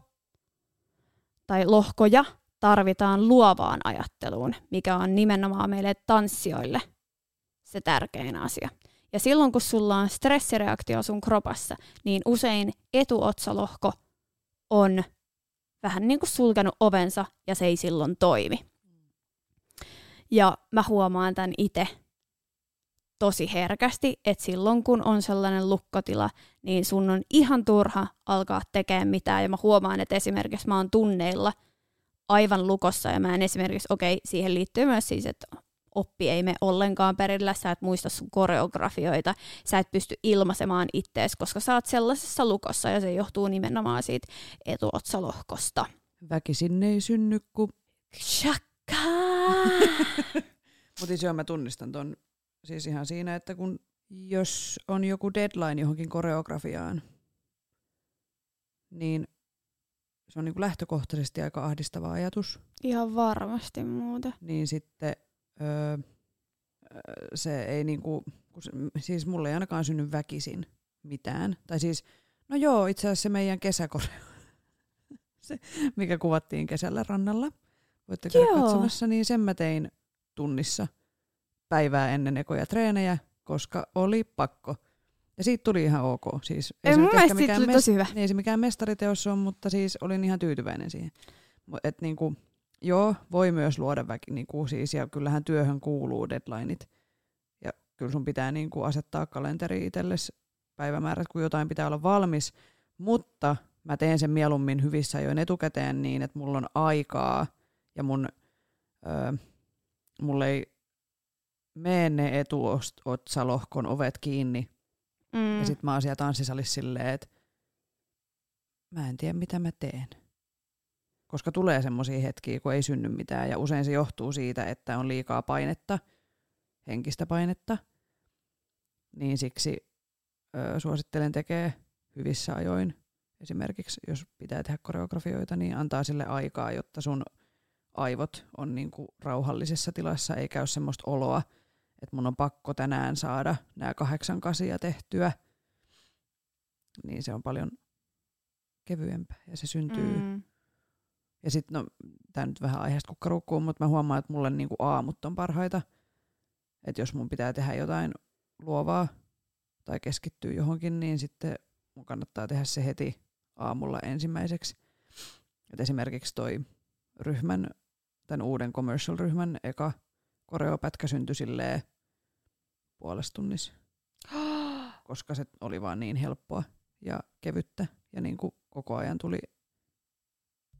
tai lohkoja tarvitaan luovaan ajatteluun, mikä on nimenomaan meille tanssijoille se tärkein asia. Ja silloin kun sulla on stressireaktio sun kropassa, niin usein etuotsalohko on vähän niin kuin sulkenut ovensa ja se ei silloin toimi. Ja mä huomaan tämän itse tosi herkästi, että silloin kun on sellainen lukkotila, niin sun on ihan turha alkaa tekemään mitään. Ja mä huomaan, että esimerkiksi mä oon tunneilla aivan lukossa ja mä en esimerkiksi, okei, okay, siihen liittyy myös siis, että oppi ei me ollenkaan perillä, sä et muista sun koreografioita, sä et pysty ilmaisemaan ittees, koska sä oot sellaisessa lukossa ja se johtuu nimenomaan siitä etuotsalohkosta. Väkisin ei synny, kun... Shakka! Mutta siis joo, mä tunnistan ton siis ihan siinä, että kun jos on joku deadline johonkin koreografiaan, niin se on niin kuin lähtökohtaisesti aika ahdistava ajatus. Ihan varmasti muuta. Niin sitten öö, se ei niinku, siis mulle ei ainakaan synny väkisin mitään. Tai siis, no joo, itse asiassa se meidän kesäkoreo, se, mikä kuvattiin kesällä rannalla, voitte käydä Joo. katsomassa, niin sen mä tein tunnissa päivää ennen ekoja treenejä, koska oli pakko. Ja siitä tuli ihan ok. Siis Ei, se mun mielestä siitä tuli mes- tosi hyvä. Ei se mikään mestariteos on, mutta siis olin ihan tyytyväinen siihen. Et niinku, joo, voi myös luoda väki, niinku siis, ja kyllähän työhön kuuluu deadlineit. Ja kyllä sun pitää niinku asettaa kalenteri itsellesi päivämäärät, kun jotain pitää olla valmis. Mutta mä teen sen mieluummin hyvissä ajoin etukäteen niin, että mulla on aikaa ja mun, öö, mulla ei mene ne etuotsalohkon ovet kiinni Mm. ja sitten mä oon siellä tanssisalissa silleen, että mä en tiedä mitä mä teen. Koska tulee semmoisia hetkiä, kun ei synny mitään ja usein se johtuu siitä, että on liikaa painetta, henkistä painetta. Niin siksi ö, suosittelen tekee hyvissä ajoin. Esimerkiksi jos pitää tehdä koreografioita, niin antaa sille aikaa, jotta sun aivot on niinku rauhallisessa tilassa, ei käy semmoista oloa, että mun on pakko tänään saada nämä kahdeksan kasia tehtyä, niin se on paljon kevyempää ja se syntyy. Mm. Ja sitten, no, tämä nyt vähän aiheesta kukkaruukkuun, mutta mä huomaan, että mulle niinku aamut on parhaita. Että jos mun pitää tehdä jotain luovaa tai keskittyä johonkin, niin sitten mun kannattaa tehdä se heti aamulla ensimmäiseksi. Et esimerkiksi toi ryhmän, tämän uuden commercial-ryhmän eka koreopätkä syntyi silleen puolessa tunnissa, koska se oli vaan niin helppoa ja kevyttä ja niin kuin koko ajan tuli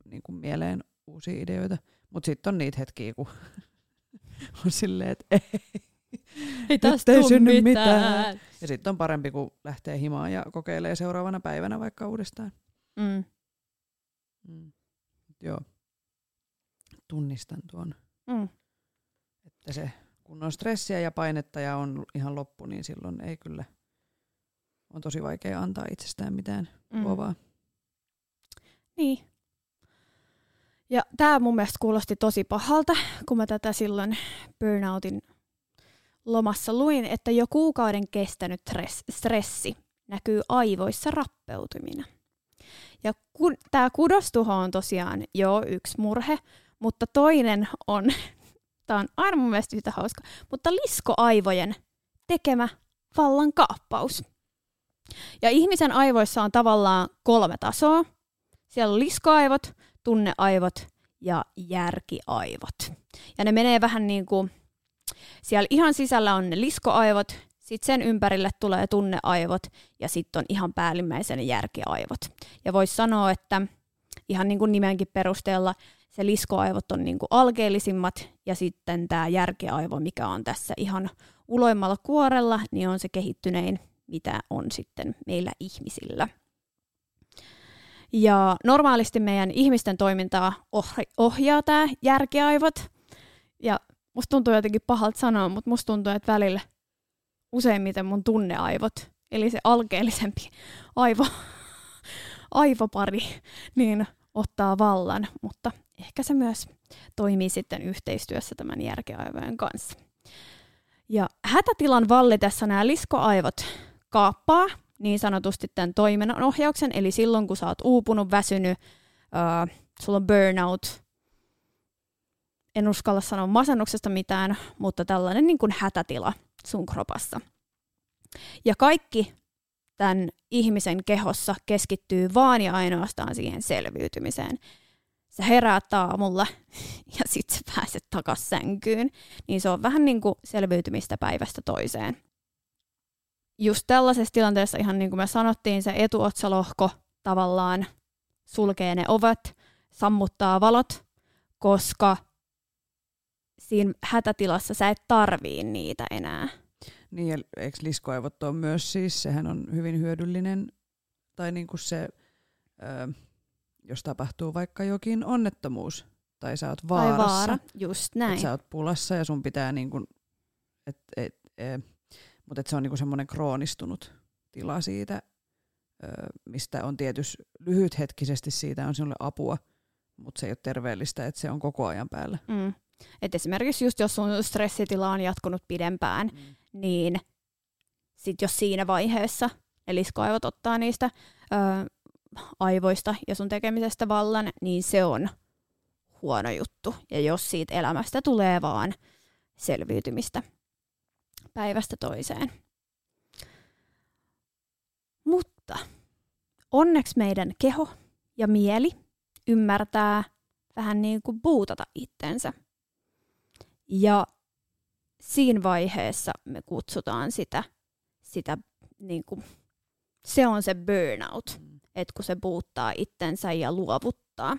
niin kuin mieleen uusia ideoita. Mutta sitten on niitä hetkiä, kun on silleen, että ei, Ei tästä ei synny mitään. Ja sitten on parempi, kun lähtee himaan ja kokeilee seuraavana päivänä vaikka uudestaan. Mm. Mm. Joo. Tunnistan tuon, Mm. että se kun on stressiä ja painetta ja on ihan loppu, niin silloin ei kyllä on tosi vaikea antaa itsestään mitään Mm. luovaa. Niin. Ja tämä mun mielestä kuulosti tosi pahalta, kun mä tätä silloin burnoutin lomassa luin, että jo kuukauden kestänyt stress- stressi näkyy aivoissa rappeutumina. Ja kun, tämä kudostuho on tosiaan jo yksi murhe, mutta toinen on, tämä on aina mun mielestä yhtä hauska, mutta liskoaivojen tekemä vallan kaappaus. Ja ihmisen aivoissa on tavallaan kolme tasoa. Siellä on liskoaivot, tunneaivot ja järkiaivot. Ja ne menee vähän niin kuin, siellä ihan sisällä on ne liskoaivot, sitten sen ympärille tulee tunneaivot ja sitten on ihan päällimmäisen järkiaivot. Ja voisi sanoa, että ihan niin kuin nimenkin perusteella se liskoaivot on niin kuin alkeellisimmat ja sitten tämä järkiaivo, mikä on tässä ihan uloimmalla kuorella, niin on se kehittynein, mitä on sitten meillä ihmisillä. Ja normaalisti meidän ihmisten toimintaa ohjaa tämä järkiaivot. Ja musta tuntuu jotenkin pahalta sanoa, mutta musta tuntuu, että välillä useimmiten mun tunneaivot, eli se alkeellisempi aivo, aivopari, niin ottaa vallan, mutta ehkä se myös toimii sitten yhteistyössä tämän järkiaivojen kanssa. Ja hätätilan vallitessa nämä liskoaivot kaappaa niin sanotusti tämän toiminnan ohjauksen, eli silloin kun sä oot uupunut, väsynyt, uh, sulla on burnout, en uskalla sanoa masennuksesta mitään, mutta tällainen niin kuin hätätila sun kropassa. Ja kaikki tämän ihmisen kehossa keskittyy vaan ja ainoastaan siihen selviytymiseen. Sä heräät aamulla ja sit sä pääset takas sänkyyn. Niin se on vähän niin kuin selviytymistä päivästä toiseen. Just tällaisessa tilanteessa, ihan niin kuin me sanottiin, se etuotsalohko tavallaan sulkee ne ovet, sammuttaa valot, koska siinä hätätilassa sä et tarvii niitä enää. Niin, ja eikö liskoaivot on myös siis, sehän on hyvin hyödyllinen, tai niin kuin se, ö, jos tapahtuu vaikka jokin onnettomuus, tai sä oot Tai vaarassa. vaara, just näin. Että sä oot pulassa ja sun pitää niinku, et, et, et, mutta se on niinku semmoinen kroonistunut tila siitä, mistä on tietysti lyhythetkisesti siitä on sinulle apua, mutta se ei ole terveellistä, että se on koko ajan päällä. Mm. Et esimerkiksi just jos sun stressitila on jatkunut pidempään, Mm. niin sit jos siinä vaiheessa ne liskoaivot ottaa niistä ö, aivoista ja sun tekemisestä vallan, niin se on huono juttu. Ja jos siitä elämästä tulee vaan selviytymistä päivästä toiseen. Mutta onneksi meidän keho ja mieli ymmärtää vähän niin kuin buutata itsensä. Ja siinä vaiheessa me kutsutaan sitä, sitä niin kuin, se on se burnout, Mm. että kun se buuttaa itsensä ja luovuttaa.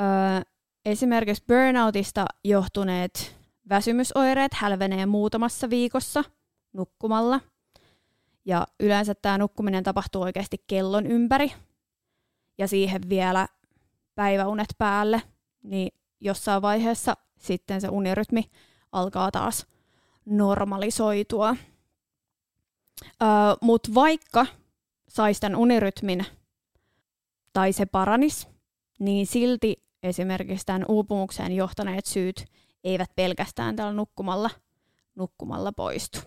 Öö, esimerkiksi burnoutista johtuneet väsymysoireet hälvenee muutamassa viikossa nukkumalla. Ja yleensä tämä nukkuminen tapahtuu oikeasti kellon ympäri. Ja siihen vielä päiväunet päälle, niin jossain vaiheessa sitten se unirytmi alkaa taas normalisoitua. Öö, Mutta vaikka saisi tämän unirytmin tai se paranis, niin silti esimerkiksi tämän uupumukseen johtaneet syyt eivät pelkästään tällä nukkumalla, nukkumalla poistu.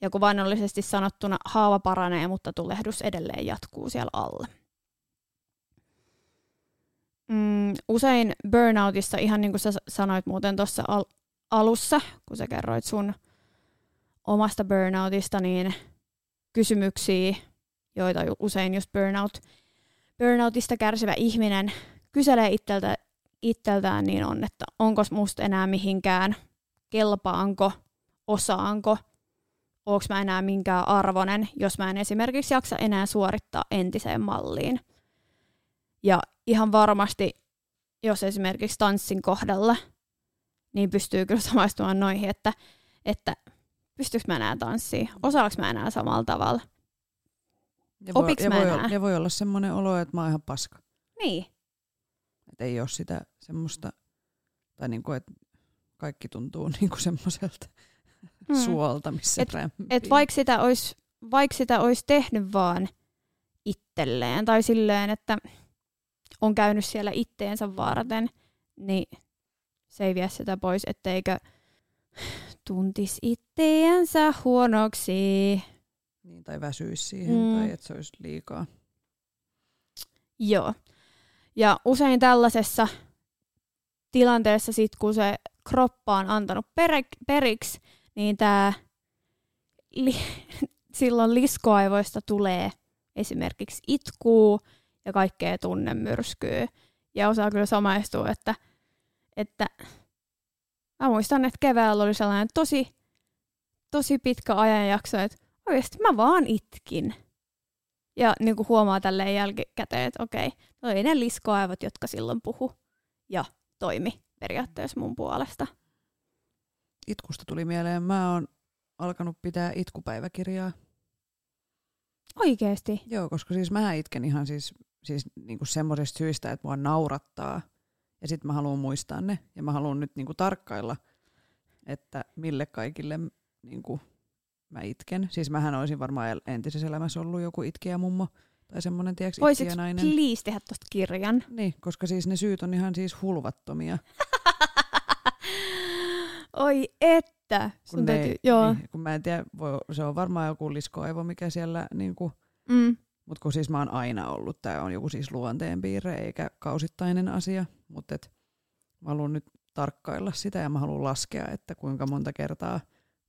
Ja kuvainnollisesti sanottuna haava paranee, mutta tulehdus edelleen jatkuu siellä alla. Mm, usein burnoutissa, ihan niin kuin sä sanoit muuten tuossa al- alussa, kun sä kerroit sun omasta burnoutista, niin kysymyksiä, joita usein just burnout, burnoutista kärsivä ihminen kyselee itseltä, itseltään, niin on, että onko musta enää mihinkään, kelpaanko, osaanko, onko mä enää minkään arvonen, jos mä en esimerkiksi jaksa enää suorittaa entiseen malliin. Ja ihan varmasti, jos esimerkiksi tanssin kohdalla, niin pystyy kyllä samaistumaan noihin, että, että pystyykö mä enää tanssiin, osaanko mä enää samalla tavalla. Ja voi, Opiks ja, mä voi, enää? olla- ja voi olla semmoinen olo, että mä oon ihan paska. Niin, Että ei ole sitä semmoista, tai niinku, että kaikki tuntuu niinku semmoiselta Mm. suolta, missä Et- rämpii. että vaikka sitä olisi vaik sitä ois tehnyt vaan itselleen tai silleen, että on käynyt siellä itteensä varten, niin se ei vie sitä pois, etteikö tuntis itteensä huonoksi. Niin, tai väsyisi siihen, mm. tai että se olisi liikaa. Joo. Ja usein tällaisessa tilanteessa, sit kun se kroppa on antanut perek- periksi, niin tää li- silloin liskoaivoista tulee esimerkiksi itkuu ja kaikkea tunnemyrskyä. Ja osaa kyllä samaistua, että, että mä muistan, että keväällä oli sellainen tosi, tosi pitkä ajanjakso, että oikeasti mä vaan itkin. Ja niin kuin huomaa tälleen jälkikäteen, että okei, no ei ne liskoaivot, jotka silloin puhu ja toimi periaatteessa mun puolesta. Itkusta tuli mieleen, mä oon alkanut pitää itkupäiväkirjaa. Oikeesti. Joo, koska siis mä itken ihan siis, siis niinku semmoisista syistä, että mua naurattaa. Ja sitten mä haluan muistaa ne. Ja mä haluan nyt niinku tarkkailla, että mille kaikille niinku mä itken. Siis mähän olisin varmaan entisessä elämässä ollut joku itkeä mummo. Tai semmoinen, tiedätkö, Voisitko please tehdä tosta kirjan? Niin, koska siis ne syyt on ihan siis hulvattomia. Oi että. Sun Kun, ne, täytyy, joo. Niin, kun mä en tiedä, voi, se on varmaan joku liskoaivo, mikä siellä, niinku, Mm. mutta kun siis mä oon aina ollut, tämä on joku siis luonteenpiirre eikä kausittainen asia, mutta et, mä haluan nyt tarkkailla sitä ja mä haluan laskea, että kuinka monta kertaa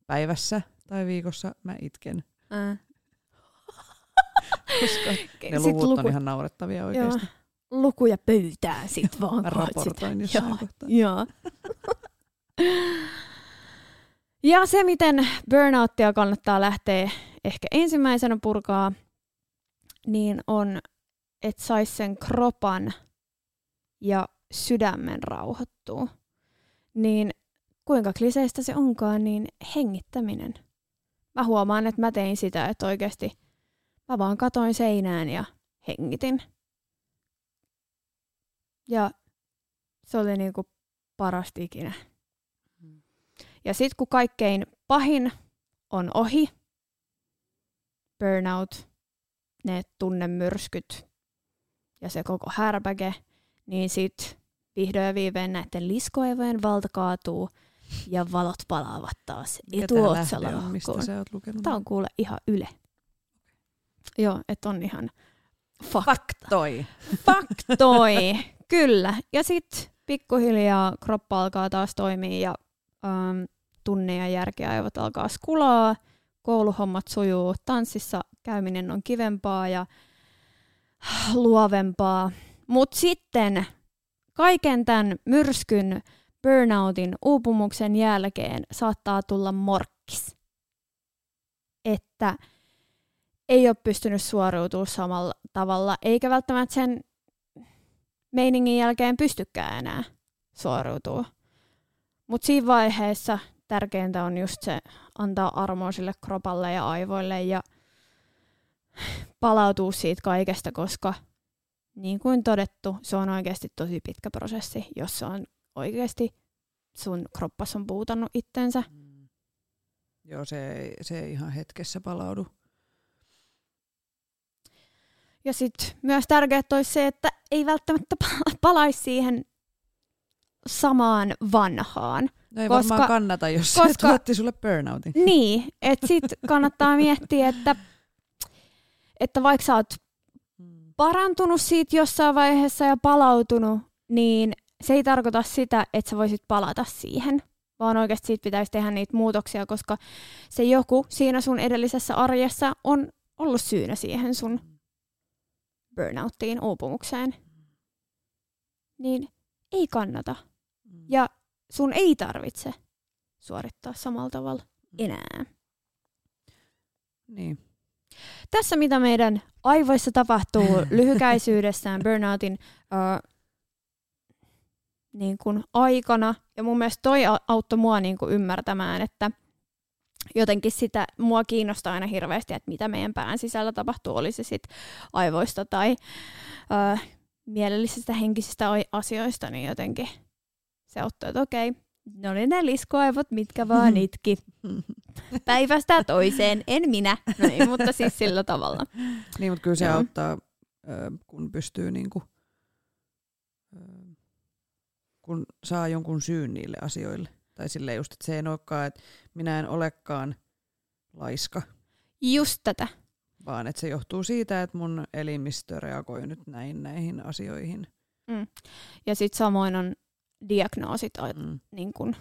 päivässä tai viikossa mä itken, Äh. Koska ne luvut luku, on ihan naurettavia oikeasti. lukuja pöytään sit vaan. Mä raportoin sitä- jossain Joo, kohtaa. Joo. Ja se, miten burnouttia kannattaa lähteä ehkä ensimmäisenä purkaa, niin on, että saisi sen kropan ja sydämen rauhoittua. Niin kuinka kliseistä se onkaan, niin hengittäminen. Mä huomaan, että mä tein sitä, että oikeasti mä vaan katoin seinään ja hengitin. Ja Se oli niinku parasta ikinä. Ja sitten kun kaikkein pahin on ohi, burnout, ne tunnemyrskyt ja se koko härpäke, niin sitten vihdoin ja viimein näiden liskoaivojen valta kaatuu ja valot palaavat taas etuotsalla. Tämä on kuule ihan yle. Joo, että on ihan fakta. Toi. Faktoi, kyllä. Ja sitten pikkuhiljaa kroppa alkaa taas toimia ja ähm, tunne ja järkiaivot alkaa skulaa, kouluhommat sujuu, tanssissa käyminen on kivempaa ja luovempaa. Mutta sitten kaiken tämän myrskyn, burnoutin, uupumuksen jälkeen saattaa tulla morkkis. Että ei ole pystynyt suoriutumaan samalla tavalla, eikä välttämättä sen meiningin jälkeen pystykään enää suoriutumaan. Mutta siinä vaiheessa tärkeintä on just se antaa armoa sille kropalle ja aivoille ja palautua siitä kaikesta, koska niin kuin todettu, se on oikeasti tosi pitkä prosessi, jos se on oikeasti sun kroppas on puutannut itsensä. Mm. Joo, se ei, se ei ihan hetkessä palaudu. Ja sitten myös tärkeää olisi se, että ei välttämättä pa- palaisi siihen samaan vanhaan. No ei Koska- varmaan kannata, jos koska- se tuotti sulle burnoutin. Niin, että sitten kannattaa miettiä, että, että vaikka sä oot parantunut siitä jossain vaiheessa ja palautunut, niin se ei tarkoita sitä, että sä voisit palata siihen, vaan oikeasti siitä pitäisi tehdä niitä muutoksia, koska se joku siinä sun edellisessä arjessa on ollut syynä siihen sun burnouttiin, uupumukseen. Niin ei kannata. Mm. Ja sun ei tarvitse suorittaa samalla tavalla enää. Niin. Tässä mitä meidän aivoissa tapahtuu lyhykäisyydessään burnoutin ö, niin kuin aikana. Ja mun mielestä toi au- auttoi mua niin kuin ymmärtämään, että jotenkin sitä mua kiinnostaa aina hirveästi, että mitä meidän pään sisällä tapahtuu, oli se sitten aivoista tai ö, mielellisistä henkisistä oi- asioista, niin jotenkin se auttoi, että okei, ne oli ne liskoaivot, mitkä vaan itki päivästä toiseen, en minä. No ei, mutta siis sillä tavalla. Niin, mutta kyllä se Joo. auttaa, kun pystyy niinku, kun saa jonkun syyn niille asioille. Tai sille just, että se ei olekaan, että minä en olekaan laiska, Just tätä. vaan että se johtuu siitä, että mun elimistö reagoi nyt näin näihin asioihin. Ja sitten samoin on diagnoosit Mm. niin kun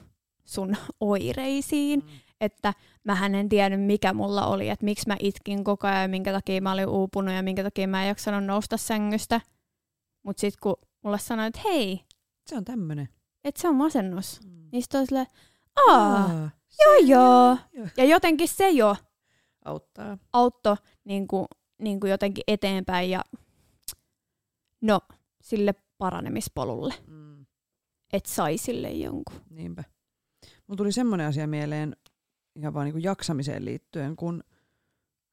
sun oireisiin. Mm. Että mähän en tiennyt, mikä mulla oli, että miksi mä itkin koko ajan, minkä takia mä olin uupunut ja minkä takia mä en jaksanut nousta sängystä. Mutta sitten kun mulle sanoi, että hei, Se on tämmöinen. että se on masennus, Mm. niin sit oli silleen, aa, Aa, joo joo. Ja jotenkin se jo Auttaa. auttoi niin kuin, niin kuin jotenkin eteenpäin ja no, sille paranemispolulle, Mm. että sai sille jonkun. Niinpä. Mulla tuli semmoinen asia mieleen ihan vaan niin jaksamiseen liittyen, kun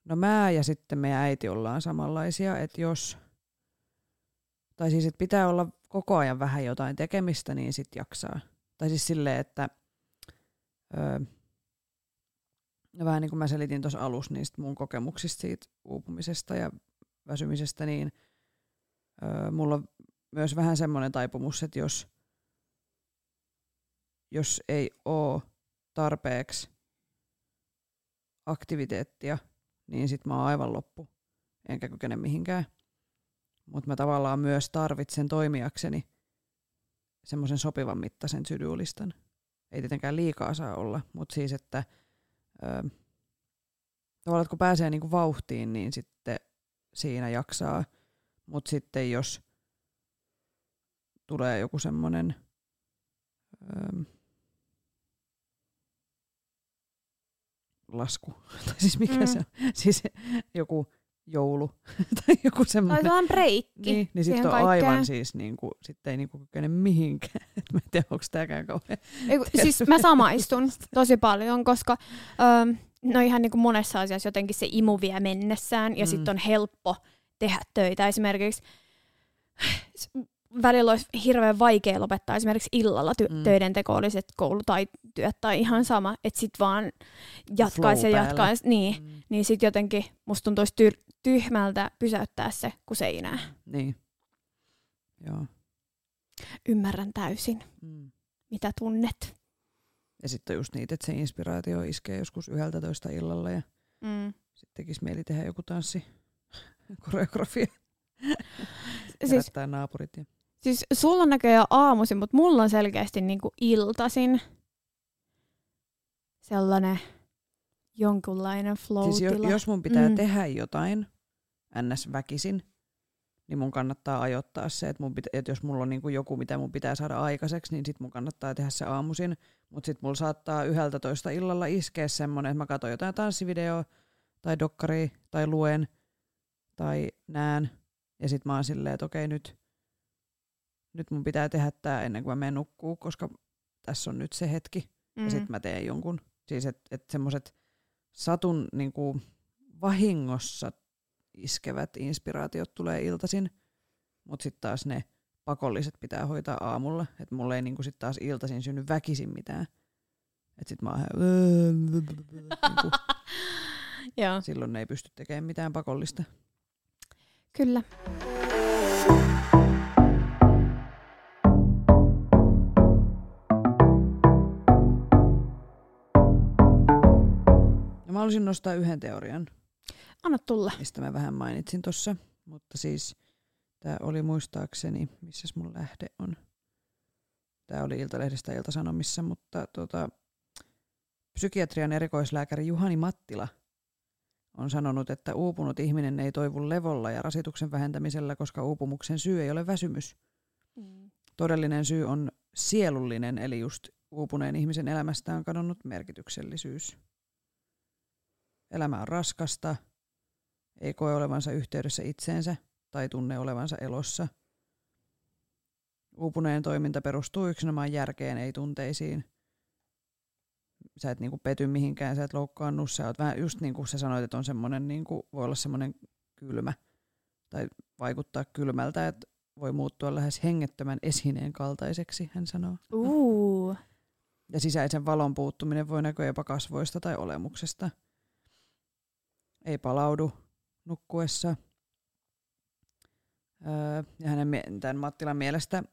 no mä ja sitten meidän äiti ollaan samanlaisia, että jos, tai siis että pitää olla koko ajan vähän jotain tekemistä, niin sit jaksaa. Tai siis silleen, että öö, vähän niin kuin mä selitin tuossa alussa niistä mun kokemuksista siitä uupumisesta ja väsymisestä, niin öö, mulla on myös vähän semmoinen taipumus, että jos jos ei ole tarpeeksi aktiviteettia, niin sit mä oon aivan loppu, enkä kykene mihinkään. Mutta mä tavallaan myös tarvitsen toimijakseni semmoisen sopivan mittaisen sydylistan. Ei tietenkään liikaa saa olla, mutta siis, että ö, tavallaan, että kun pääsee niinku vauhtiin, niin sitten siinä jaksaa. Mutta sitten jos tulee joku semmoinen lasku, tai siis mikä mm. se on, siis joku joulu tai joku Tai semmoinen. sellainen breikki. Niin, niin sitten on kaikkeen. aivan siis, niinku, sitten ei niinku kykene mihinkään. Mä en tiedä, onko tämäkään kauhean. Ei, kun- siis mä samaistun tosi paljon, koska öö, no ihan niin kuin monessa asiassa jotenkin se imu vie mennessään ja Mm. sitten on helppo tehdä töitä. Esimerkiksi välillä olisi hirveän vaikea lopettaa esimerkiksi illalla ty- Mm. töiden teko, olisi että koulu tai työt tai ihan sama, että sit vaan jatkaisi ja jatkaisi, niin, Mm. niin sit jotenkin musta tuntuisi tyr- tyhmältä pysäyttää se, kun seinää. Niin. Joo. Ymmärrän täysin, Mm. mitä tunnet. Ja sitten on just niitä, että se inspiraatio iskee joskus yhdeltä toista illalla ja Mm. sitten tekisi mieli tehdä joku tanssi, koreografia, Siis, naapurit. Ja... siis sulla on näköjään aamuisin, mutta mulla on selkeästi niinku iltasin sellainen jonkunlainen flow Siis jo, jos mun pitää Mm. mm. tehdä jotain ns. väkisin, niin mun kannattaa ajoittaa se, että, mun pitä, että jos mulla on niinku joku, mitä mun pitää saada aikaiseksi, niin sit mun kannattaa tehdä se aamuisin. Mutta sit mulla saattaa yhdeltä toista illalla iskeä semmonen, että mä katson jotain tanssivideoa tai dokkaria tai luen tai näen. Ja sit mä oon silleen, että okei nyt, nyt mun pitää tehdä tää ennen kuin mä menen nukkuu, koska tässä on nyt se hetki mm. ja sitten mä teen jonkun. Siis että et semmoiset satun niinku vahingossa iskevät inspiraatiot tulee iltaisin, mutta sitten taas ne pakolliset pitää hoitaa aamulla. Että mulle ei niinku sit taas iltaisin synny väkisin mitään. Että sit mä oon niinku, Joo, silloin ne ei pysty tekemään mitään pakollista. kyllä. Ja mä haluaisin nostaa yhden teorian, Anna tulla. mistä mä vähän mainitsin tuossa, mutta siis tämä oli muistaakseni, missä mun lähde on. Tämä oli Iltalehdestä Iltasanomissa, mutta tota, psykiatrian erikoislääkäri Juhani Mattila on sanonut, että uupunut ihminen ei toivu levolla ja rasituksen vähentämisellä, koska uupumuksen syy ei ole väsymys. Todellinen syy on sielullinen, eli just uupuneen ihmisen elämästä on kadonnut merkityksellisyys. Elämä on raskasta, ei koe olevansa yhteydessä itseensä tai tunne olevansa elossa. Uupuneen toiminta perustuu yksinomaan järkeen, ei tunteisiin. Sä et niinku pety mihinkään, sä et loukkaannu, sä oot vähän just niin kuin sä sanoit, että on semmoinen, niinku, voi olla semmoinen kylmä tai vaikuttaa kylmältä, että voi muuttua lähes hengettömän esineen kaltaiseksi, hän sanoo. Uu. Ja sisäisen valon puuttuminen voi näkyä jopa kasvoista tai olemuksesta. Ei palaudu nukkuessa. Öö, ja hänen tämän Mattilan mielestä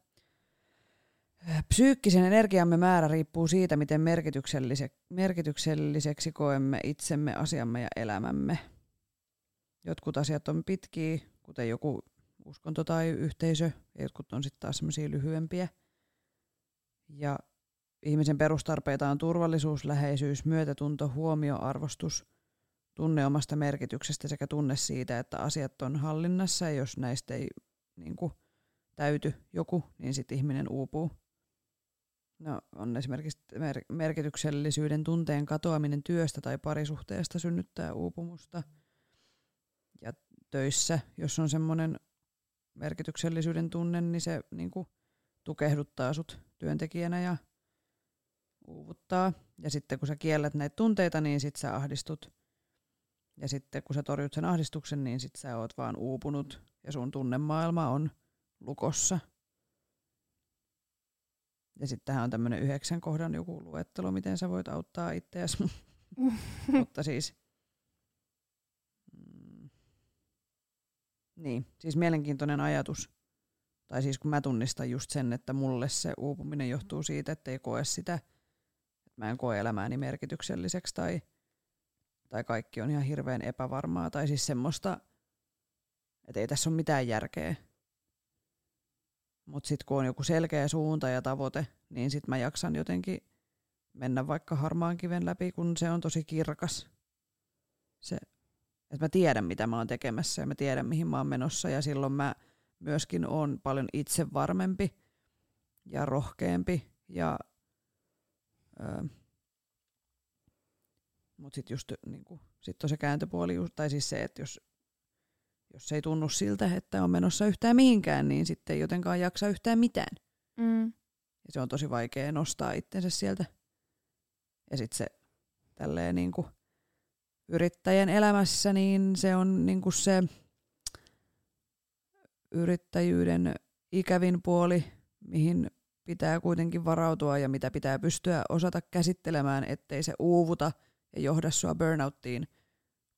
öö, psyykkisen energiamme määrä riippuu siitä, miten merkityksellise- merkitykselliseksi koemme itsemme, asiamme ja elämämme. Jotkut asiat on pitkiä, kuten joku uskonto tai yhteisö, ja jotkut on sitten taas semmoisia lyhyempiä. Ja Ihmisen perustarpeita on turvallisuus, läheisyys, myötätunto, huomio, arvostus, tunne omasta merkityksestä sekä tunne siitä, että asiat on hallinnassa ja jos näistä ei niin kuin, täyty joku, niin sitten ihminen uupuu. No, on esimerkiksi mer- merkityksellisyyden tunteen katoaminen työstä tai parisuhteesta synnyttää uupumusta. Ja töissä, jos on semmoinen merkityksellisyyden tunne, niin se niin kuin, tukehduttaa sut työntekijänä ja uuvuttaa. Ja sitten kun sä kiellät näitä tunteita, niin sit sä ahdistut. Ja sitten kun sä torjut sen ahdistuksen, niin sit sä oot vaan uupunut ja sun tunnemaailma on lukossa. Ja sitten tähän on tämmöinen yhdeksän kohdan joku luettelo, miten sä voit auttaa itseäsi. Mutta siis... Mm, niin, siis mielenkiintoinen ajatus. Tai siis kun mä tunnistan just sen, että mulle se uupuminen johtuu siitä, että ei koe sitä, että mä en koe elämääni merkitykselliseksi tai, tai kaikki on ihan hirveän epävarmaa. Tai siis semmoista, että ei tässä ole mitään järkeä. Mutta sitten kun on joku selkeä suunta ja tavoite, niin sitten mä jaksan jotenkin mennä vaikka harmaan kiven läpi, kun se on tosi kirkas. Se, että mä tiedän, mitä mä oon tekemässä ja mä tiedän, mihin mä oon menossa ja silloin mä myöskin on paljon itsevarmempi ja rohkeampi. Ja, öö, mutta sitten just niinku, sit on se kääntöpuoli, just, tai siis se, että jos, jos ei tunnu siltä, että on menossa yhtään mihinkään, niin sitten ei jotenkaan jaksa yhtään mitään. Mm. Ja se on tosi vaikea nostaa itsensä sieltä. Ja sitten se tälleen niinku yrittäjän elämässä, niin se on niinku se yrittäjyyden ikävin puoli, mihin pitää kuitenkin varautua ja mitä pitää pystyä osata käsittelemään, ettei se uuvuta ja johda sua burnouttiin,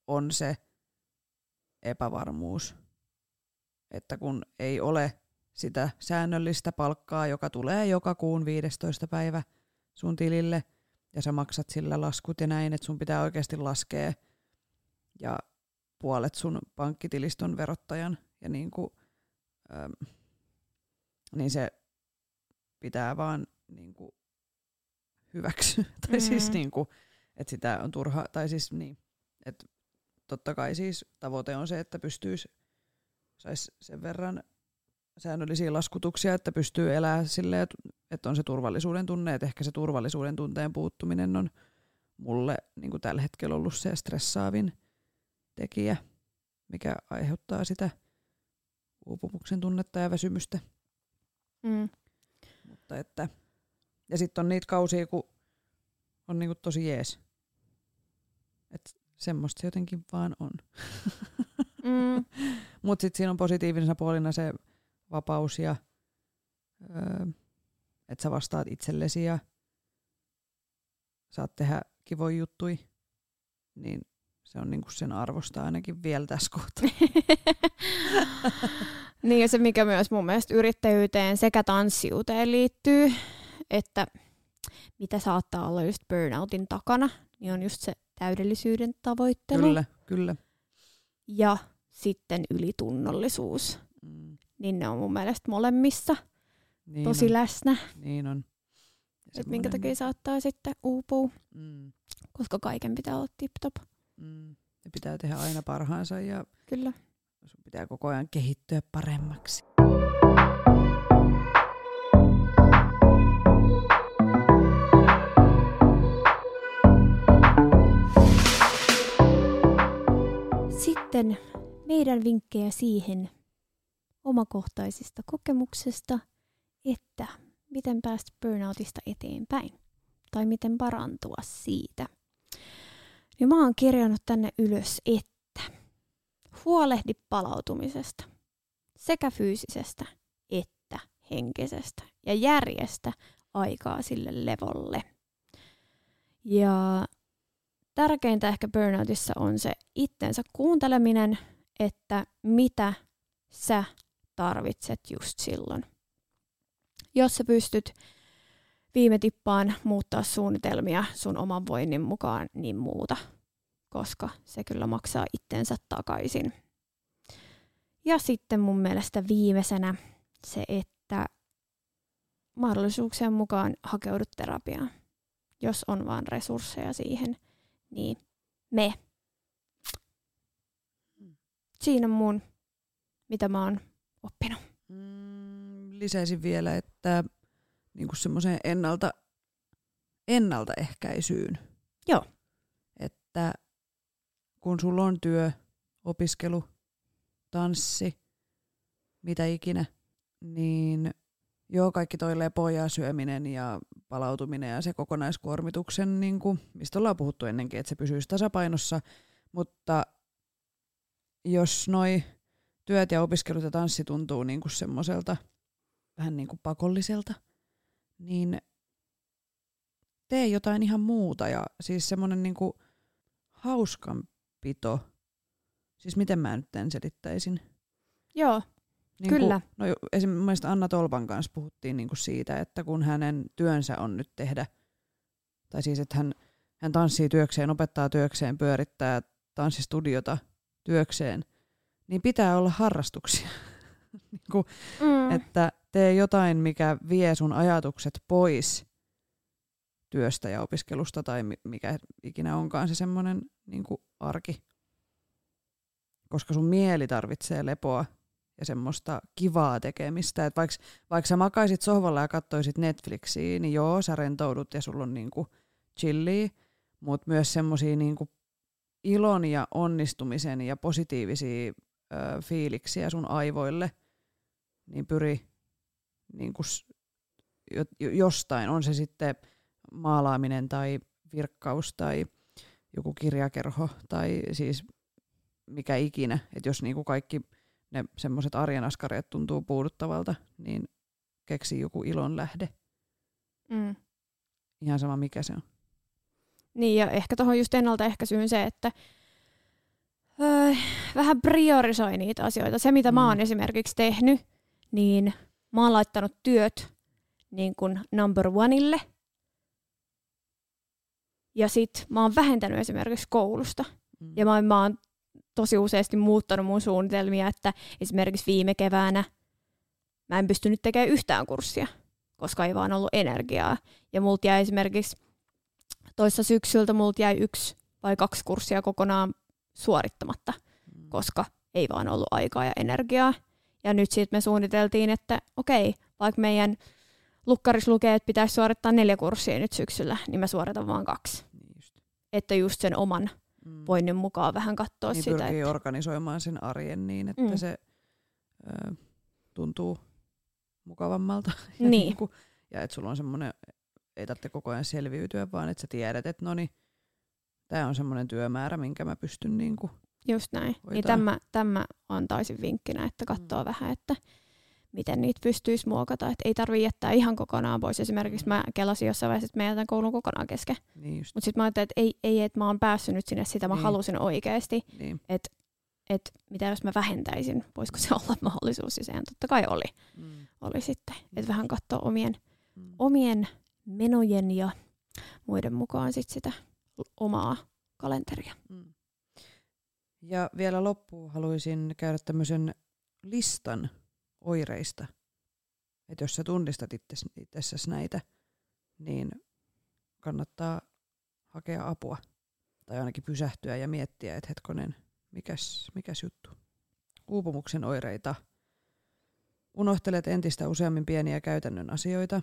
on se epävarmuus. Että kun ei ole sitä säännöllistä palkkaa, joka tulee joka kuun 15. päivä sun tilille, ja sä maksat sillä laskut ja näin, että sun pitää oikeasti laskea ja puolet sun pankkitiliston verottajan ja niin, kuin, äm, niin se pitää vaan niin kuin hyväksyä. tai mm. siis niin kuin, että sitä on turha, tai siis niin, että totta kai siis tavoite on se, että pystyisi, saisi sen verran säännöllisiä laskutuksia, että pystyy elämään silleen, että on se turvallisuuden tunne, että ehkä se turvallisuuden tunteen puuttuminen on mulle niin kuin tällä hetkellä ollut se stressaavin tekijä, mikä aiheuttaa sitä uupumuksen tunnetta ja väsymystä. Mm. Mutta että, ja sitten on niitä kausia, kun on niinku tosi jees. että semmoista se jotenkin vaan on. Mm. Mutta sitten siinä on positiivisena puolina se vapaus ja öö, että sä vastaat itsellesi ja saat tehdä kivoja juttui, niin se on niinku sen arvosta ainakin vielä tässä kohtaa. niin ja se, mikä myös mun mielestä yrittäjyyteen sekä tanssijuuteen liittyy, että mitä saattaa olla just burnoutin takana, niin on just se täydellisyyden tavoittelu. Kyllä, kyllä. Ja sitten ylitunnollisuus. Mm, Niin ne on mun mielestä molemmissa niin tosi on, läsnä. Niin on. Et minkä takia saattaa sitten uupua, Mm, koska kaiken pitää olla tip-top. mm. Ja pitää tehdä aina parhaansa ja Kyllä. sun pitää koko ajan kehittyä paremmaksi. Sitten meidän vinkkejä siihen omakohtaisista kokemuksesta, että miten päästä burnoutista eteenpäin tai miten parantua siitä. Niin mä oon kirjannut tänne ylös, että huolehdi palautumisesta sekä fyysisestä että henkisestä ja järjestä aikaa sille levolle. Ja tärkeintä ehkä burnoutissa on se itsensä kuunteleminen, että mitä sä tarvitset just silloin. Jos sä pystyt viime tippaan muuttaa suunnitelmia sun oman voinnin mukaan, niin muuta, koska se kyllä maksaa itsensä takaisin. Ja sitten mun mielestä viimeisenä se, että mahdollisuuksien mukaan hakeudut terapiaan, jos on vaan resursseja siihen – niin me. Siinä on mun, mitä mä oon oppinut. Mm, lisäisin vielä, että niinku semmoiseen ennalta, ennaltaehkäisyyn. Joo. Että kun sulla on työ, opiskelu, tanssi, mitä ikinä, niin joo, kaikki toi lepo ja syöminen ja palautuminen ja se kokonaiskuormituksen, niin kuin, mistä ollaan puhuttu ennenkin, että se pysyisi tasapainossa, mutta jos noi työt ja opiskelut ja tanssi tuntuu niin kuin semmoiselta vähän niin kuin pakolliselta, niin tee jotain ihan muuta ja siis semmoinen niin kuin hauskanpito. Siis miten mä nyt tämän selittäisin? Joo, Niin Kyllä. Kuin, no esimerkiksi Anna Tolpan kanssa puhuttiin niin kuin siitä, että kun hänen työnsä on nyt tehdä, tai siis että hän, hän tanssii työkseen, opettaa työkseen, pyörittää tanssistudiota työkseen, niin pitää olla harrastuksia. niin kuin, mm. että tee jotain, mikä vie sun ajatukset pois työstä ja opiskelusta tai mi- mikä ikinä onkaan se semmoinen niin arki. Koska sun mieli tarvitsee lepoa ja semmoista kivaa tekemistä. Että vaikka, vaikka sä makaisit sohvalla ja katsoisit Netflixiä, niin joo, sä rentoudut ja sulla on niinku chillia, mutta myös semmoisia niinku ilon ja onnistumisen ja positiivisia ö, fiiliksiä sun aivoille, niin pyri niinku jostain, on se sitten maalaaminen tai virkkaus tai joku kirjakerho tai siis mikä ikinä, että jos niinku kaikki ne semmoiset arjen askareet tuntuu puuduttavalta, niin keksi joku ilon lähde. Mm. Ihan sama mikä se on. Niin ja ehkä tuohon just ennaltaehkäisyyn se, että öö, vähän priorisoi niitä asioita. Se mitä mm. mä oon esimerkiksi tehnyt, niin mä oon laittanut työt niin kuin number oneille. Ja sit mä oon vähentänyt esimerkiksi koulusta. Mm. Ja mä, mä oon tosi useasti muuttanut mun suunnitelmia, että esimerkiksi viime keväänä mä en pystynyt tekemään yhtään kurssia, koska ei vaan ollut energiaa. Ja multa jäi esimerkiksi toissa syksyltä multa jäi yksi vai kaksi kurssia kokonaan suorittamatta, Mm. koska ei vaan ollut aikaa ja energiaa. Ja nyt sitten me suunniteltiin, että okei, vaikka meidän lukkaris lukee, että pitäisi suorittaa neljä kurssia nyt syksyllä, niin mä suoritan vaan kaksi. Niin just. Että just sen oman Mm. voinnin mukaan vähän katsoa niin sitä. pyrkii Että, organisoimaan sen arjen niin, että Mm. se ö, tuntuu mukavammalta. ja, Niin. niinku- ja että sulla on semmoinen, ei tarvitse koko ajan selviytyä, vaan että sä tiedät, että no niin, tämä on semmoinen työmäärä, minkä mä pystyn niinku, just näin. Niin hoitaa. tämä, tämä antaisin vinkkinä, että katsoo Mm. vähän, että miten niitä pystyisi muokata. Että ei tarvitse jättää ihan kokonaan pois. Esimerkiksi mä kelasin jossain vaiheessa, että mä jätän koulun kokonaan kesken. niin Mutta sitten mä ajattelin, että ei, ei että mä oon päässyt nyt sinne sitä, mä Niin. halusin oikeasti. niin. Että mitä jos mä vähentäisin, voisiko se olla mahdollisuus. Ja sehän totta kai oli, Mm. oli sitten. Että vähän katsoa omien, Mm. omien menojen ja muiden mukaan sit sitä omaa kalenteria. Mm. Ja vielä loppuun haluaisin käydä tämmöisen listan oireista. Että jos sä tunnistat itsessäsi näitä, niin kannattaa hakea apua. Tai ainakin pysähtyä ja miettiä, että hetkonen, mikäs, mikäs juttu. Uupumuksen oireita. Unohtelet entistä useammin pieniä käytännön asioita.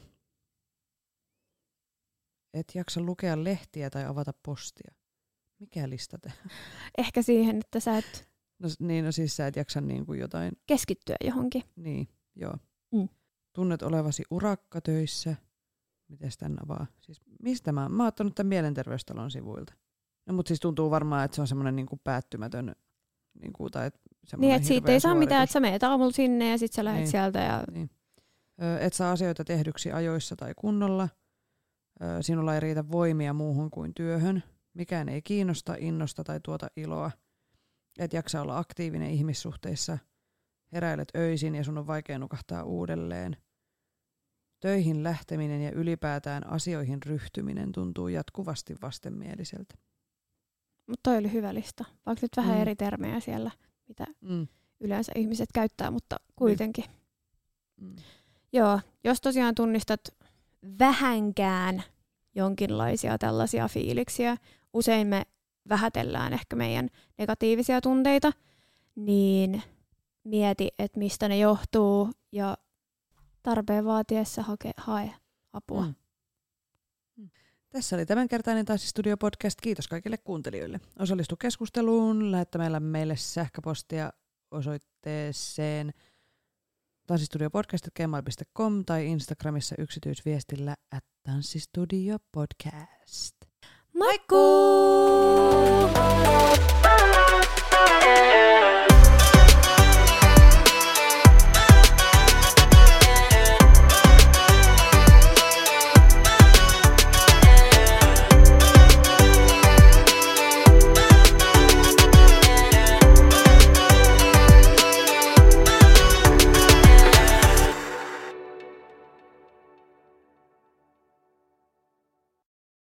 Et jaksa lukea lehtiä tai avata postia. Mikä lista te? Ehkä siihen, että sä et No, niin, no siis sä et jaksa niin kuin jotain, keskittyä johonkin. niin, joo. Mm. Tunnet olevasi urakkatöissä. Miten tämän avaa? Siis mistä mä, mä oon ottanut tämän mielenterveystalon sivuilta. No mutta siis tuntuu varmaan, että se on semmoinen niin kuin päättymätön, niin kuin, tai Niin, että siitä ei saa mitään, suoritus. että sä meet aamulla sinne ja sit sä lähdet Niin. sieltä ja Niin. Ö, et saa asioita tehdyksi ajoissa tai kunnolla. Ö, sinulla ei riitä voimia muuhun kuin työhön. Mikään ei kiinnosta, innosta tai tuota iloa. Et jaksa olla aktiivinen ihmissuhteissa. Heräilet öisin ja sun on vaikea nukahtaa uudelleen. Töihin lähteminen ja ylipäätään asioihin ryhtyminen tuntuu jatkuvasti vastenmieliseltä. Mutta toi oli hyvä lista. Vaikka nyt vähän Mm. eri termejä siellä, mitä Mm. yleensä ihmiset käyttää, mutta kuitenkin. Mm. Joo, jos tosiaan tunnistat vähänkään jonkinlaisia tällaisia fiiliksiä, usein me vähätellään ehkä meidän negatiivisia tunteita, niin mieti, että mistä ne johtuu ja tarpeen vaatiessa hake, hae apua. Mm. Mm. Tässä oli tämänkertainen Tanssi Studio Podcast. Kiitos kaikille kuuntelijoille. Osallistu keskusteluun lähettämällä meille sähköpostia osoitteeseen tanssistudiopodcast.gmail.com tai Instagramissa yksityisviestillä at tanssistudiopodcast. Moikkuu! Moikkuu!